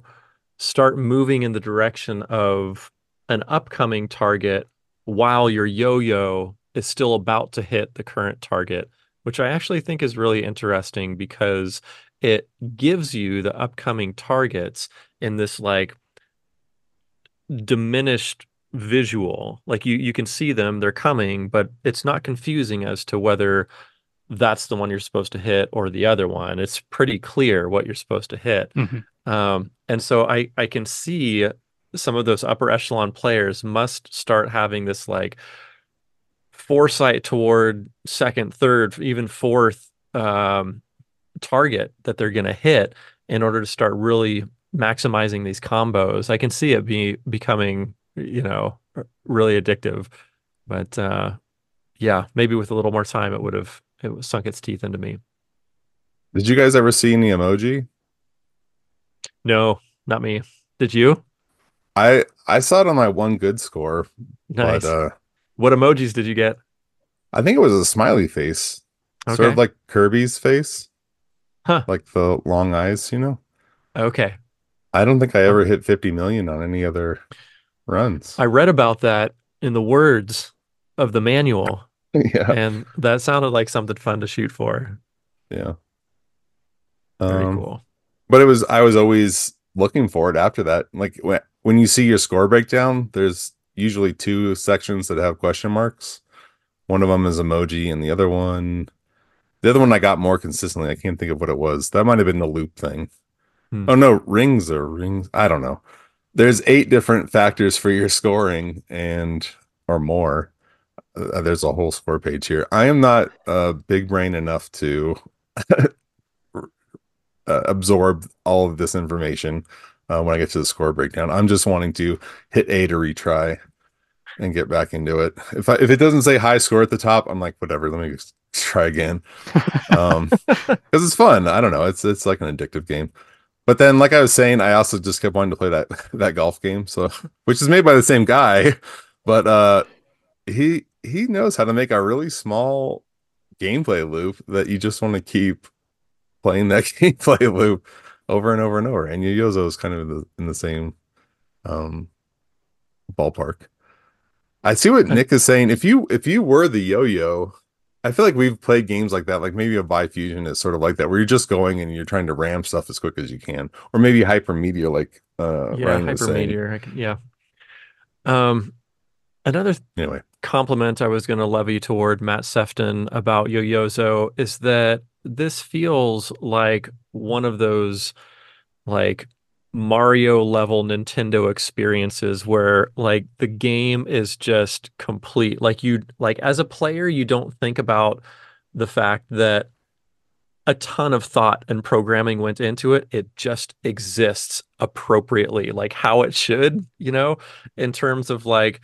start moving in the direction of an upcoming target while your yo-yo is still about to hit the current target which I actually think is really interesting because it gives you the upcoming targets in this like diminished visual. Like you you can see them, they're coming, but it's not confusing as to whether that's the one you're supposed to hit or the other one. It's pretty clear what you're supposed to hit. Mhm. Um, and so I I can see some of those upper echelon players must start having this like foresight toward second, third, even fourth um, target that they're going to hit in order to start really maximizing these combos. I can see it be becoming, you know, really addictive. But uh, yeah, maybe with a little more time, it would have it sunk its teeth into me. Did you guys ever see any emoji? No, not me. Did you? I I saw it on my one good score, Nice. but uh what emojis did you get? I think it was a smiley face. Sort of like Kirby's face. Huh. Like the long eyes, you know? Okay. I don't think I ever hit 50 million on any other runs. I read about that in the words of the manual, yeah. and that sounded like something fun to shoot for. Yeah. Very Um, cool. but it was I was always looking for it after that. Like when when you see your score breakdown, there's usually two sections that have question marks. One of them is emoji, and the other one, the other one I got more consistently. I can't think of what it was. That might have been the loop thing. Hmm. Oh no, rings or rings. I don't know. There's eight different factors for your scoring, and or more. Uh, there's a whole score page here. I am not uh, big brain enough to uh, absorb all of this information uh, when I get to the score breakdown. I'm just wanting to hit A to retry and get back into it. If I, if it doesn't say high score at the top, I'm like, whatever. Let me just try again. Um, because it's fun. I don't know. It's it's like an addictive game. But then, like I was saying, I also just kept wanting to play that that golf game. So, which is made by the same guy, but uh, he he knows how to make a really small gameplay loop that you just want to keep playing that gameplay loop over and over and over. And YOYOZO is kind of in the, in the same um ballpark. I see what Nick is saying. If you if you were the yo-yo, I feel like we've played games like that, like maybe a Fusion is sort of like that, where you're just going and you're trying to ram stuff as quick as you can, or maybe hypermeteor, like uh, yeah, Ryan was saying. hypermeteor. I can, yeah. Um, another Anyway, compliment I was going to levy toward Matt Sephton about YOYOZO is that this feels like one of those like Mario level Nintendo experiences where like the game is just complete. Like you like as a player you don't think about the fact that a ton of thought and programming went into it. It just exists appropriately, like how it should, you know, in terms of like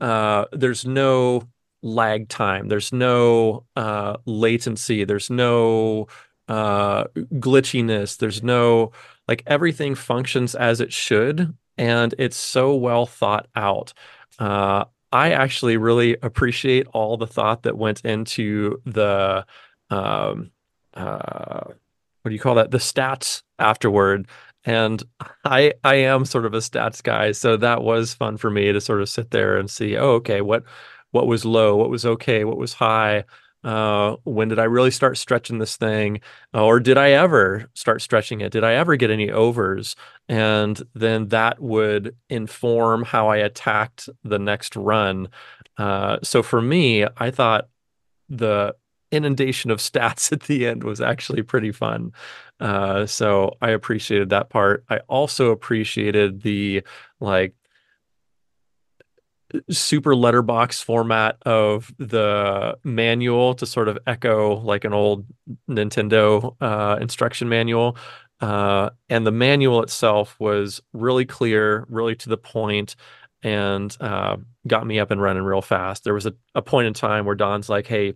uh there's no lag time, there's no uh latency, there's no uh glitchiness, there's no like everything functions as it should and it's so well thought out. Uh I actually really appreciate all the thought that went into the um uh what do you call that? The stats afterward. And i i am sort of a stats guy so that was fun for me to sort of sit there and see oh okay what what was low? What was okay? What was high uh when did i really start stretching this thing or did i ever start stretching it did i ever get any overs and then that would inform how i attacked the next run uh so for me i thought the inundation of stats at the end was actually pretty fun. Uh, so I appreciated that part. I also appreciated the like super letterbox format of the manual to sort of echo like an old Nintendo uh, instruction manual. Uh, and the manual itself was really clear, really to the point, and uh, got me up and running real fast. There was a, a point in time where Don's like, hey,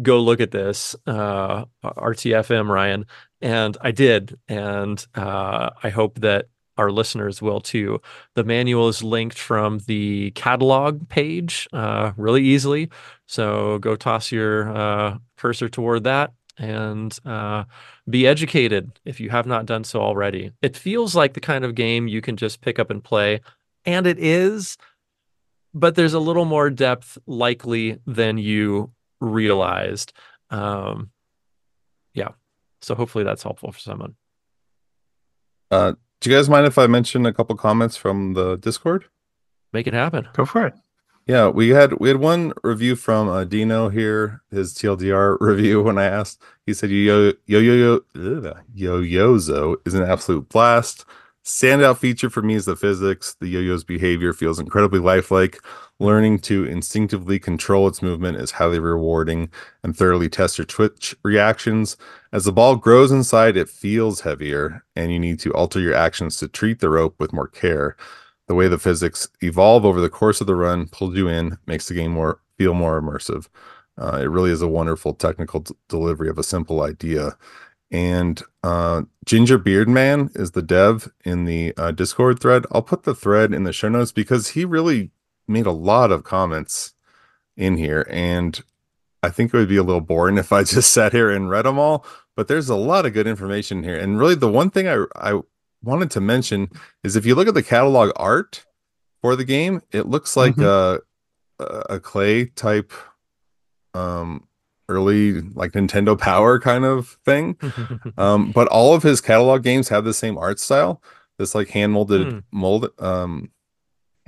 go look at this uh RTFM Ryan and I did and uh I hope that our listeners will too. The manual is linked from the catalog page uh really easily. So go toss your uh cursor toward that and uh be educated if you have not done so already. It feels like the kind of game you can just pick up and play and it is but there's a little more depth likely than you realized. Um, yeah. So hopefully that's helpful for someone. Uh, do you guys mind if I mention a couple comments from the Discord? Make it happen. Go for it. Yeah, we had we had one review from uh, Dino here, his TLDR review. When I asked, he said yo yo yo yo yo yozo is an absolute blast. Standout feature for me is the physics. The yo-yo's behavior feels incredibly lifelike. Learning to instinctively control its movement is highly rewarding and thoroughly test your twitch reactions. As the ball grows inside, it feels heavier, and you need to alter your actions to treat the rope with more care. The way the physics evolve over the course of the run pulls you in, makes the game more feel more immersive. Uh, it really is a wonderful technical delivery of a simple idea and uh, Ginger Beard Man is the dev in the uh, Discord thread. I'll put the thread in the show notes because he really made a lot of comments in here, and I think it would be a little boring if I just sat here and read them all. But there's a lot of good information here, and really the one thing I I wanted to mention is if you look at the catalog art for the game, it looks like mm-hmm. a a clay type um early like Nintendo Power kind of thing. um, but all of his catalog games have the same art style, this like hand molded mm. mold um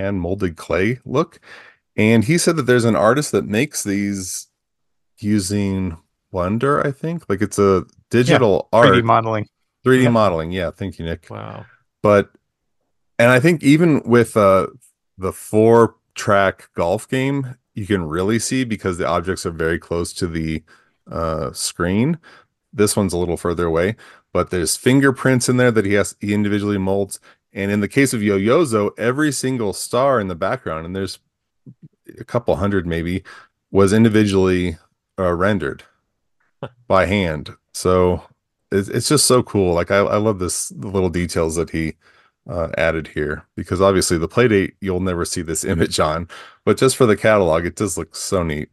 hand molded clay look. And he said that there's an artist that makes these using Blender, I think. Like it's a digital yeah, 3D art 3D modeling. 3D yeah. modeling. Yeah, thank you, Nick. Wow. But and I think even with uh the four track golf game, you can really see because the objects are very close to the uh, screen. This one's a little further away, but there's fingerprints in there that he has he individually molds. And in the case of YOYOZO, every single star in the background, and there's a couple hundred maybe, was individually uh, rendered by hand. So it's, it's just so cool. Like I, I love this the little details that he uh, added here because obviously the playdate you'll never see this image on, but just for the catalog, it does look so neat.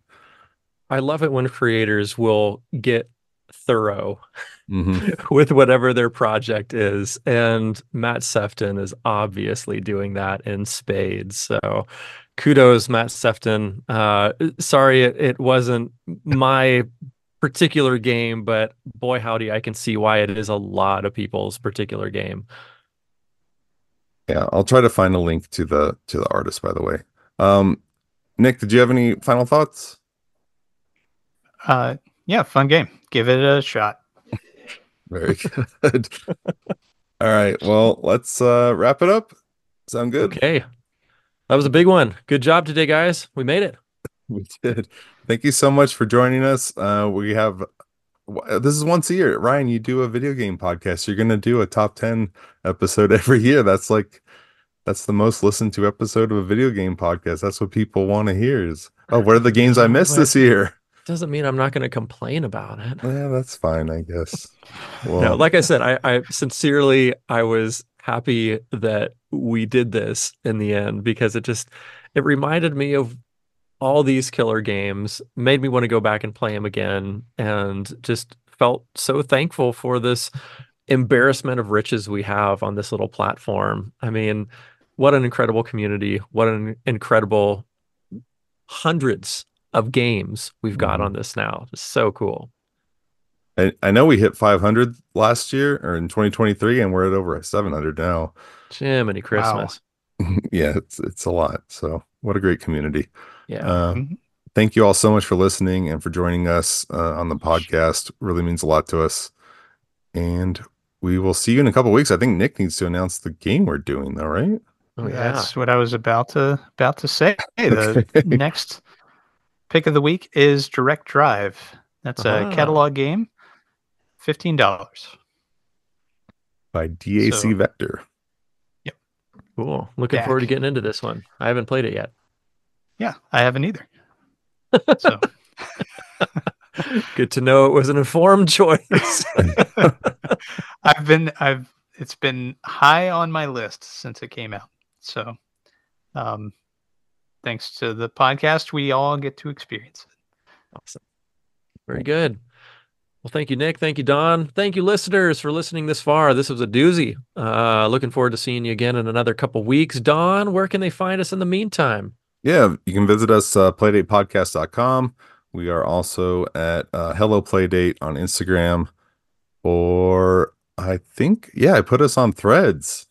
I love it when creators will get thorough mm-hmm. with whatever their project is. And Matt Sephton is obviously doing that in spades. So kudos, Matt Sephton. Uh, sorry, it, it wasn't my particular game, but boy, howdy, I can see why it is a lot of people's particular game. Yeah, I'll try to find a link to the to the artist. By the way, um, Nick, did you have any final thoughts? Uh, yeah, fun game. Give it a shot. Very good. All right, well, let's uh, wrap it up. Sound good? Okay, that was a big one. Good job today, guys. We made it. We did. Thank you so much for joining us. Uh, we have this is once a year. Ryan, you do a video game podcast. You're going to do a top 10 episode every year. That's like, that's the most listened to episode of a video game podcast. That's what people want to hear is, oh, what are the games I missed this year? Doesn't mean I'm not going to complain about it. Yeah, that's fine, I guess. Well, no, like I said, I, I sincerely, I was happy that we did this in the end because it just, it reminded me of all these killer games, made me want to go back and play them again, and just felt so thankful for this embarrassment of riches we have on this little platform. I mean, what an incredible community! What an incredible hundreds of games we've got mm-hmm. on this now. It's so cool. I, I know we hit 500 last year or in 2023, and we're at over 700 now. Jiminy Christmas. Wow. yeah, it's it's a lot. So what a great community. Yeah. Uh, mm-hmm. Thank you all so much for listening and for joining us uh, on the podcast. Really means a lot to us. And we will see you in a couple weeks. I think Nick needs to announce the game we're doing, though, right? Oh, yeah. That's what I was about to about to say. The okay. next pick of the week is Direct Drive. That's a ah. catalog game, fifteen dollars by DAC so, Vector. Yep. Cool. Looking forward to getting into this one. I haven't played it yet. Yeah, I haven't either. So good to know it was an informed choice. I've been I've it's been high on my list since it came out. So um thanks to the podcast we all get to experience it. Awesome. Very good. Well, thank you, Nick. Thank you, Don. Thank you, listeners, for listening this far. This was a doozy. Uh, looking forward to seeing you again in another couple weeks. Don, where can they find us in the meantime? Yeah, you can visit us, uh, playdatepodcast.com. We are also at uh, Hello Playdate on Instagram. Or I think, yeah, I put us on threads.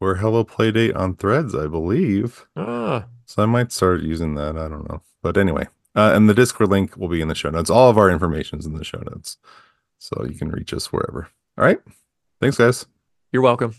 We're Hello Playdate on threads, I believe. Ah, So I might start using that. I don't know. But anyway, uh, and the Discord link will be in the show notes. All of our information's in the show notes. So you can reach us wherever. All right. Thanks, guys. you're welcome.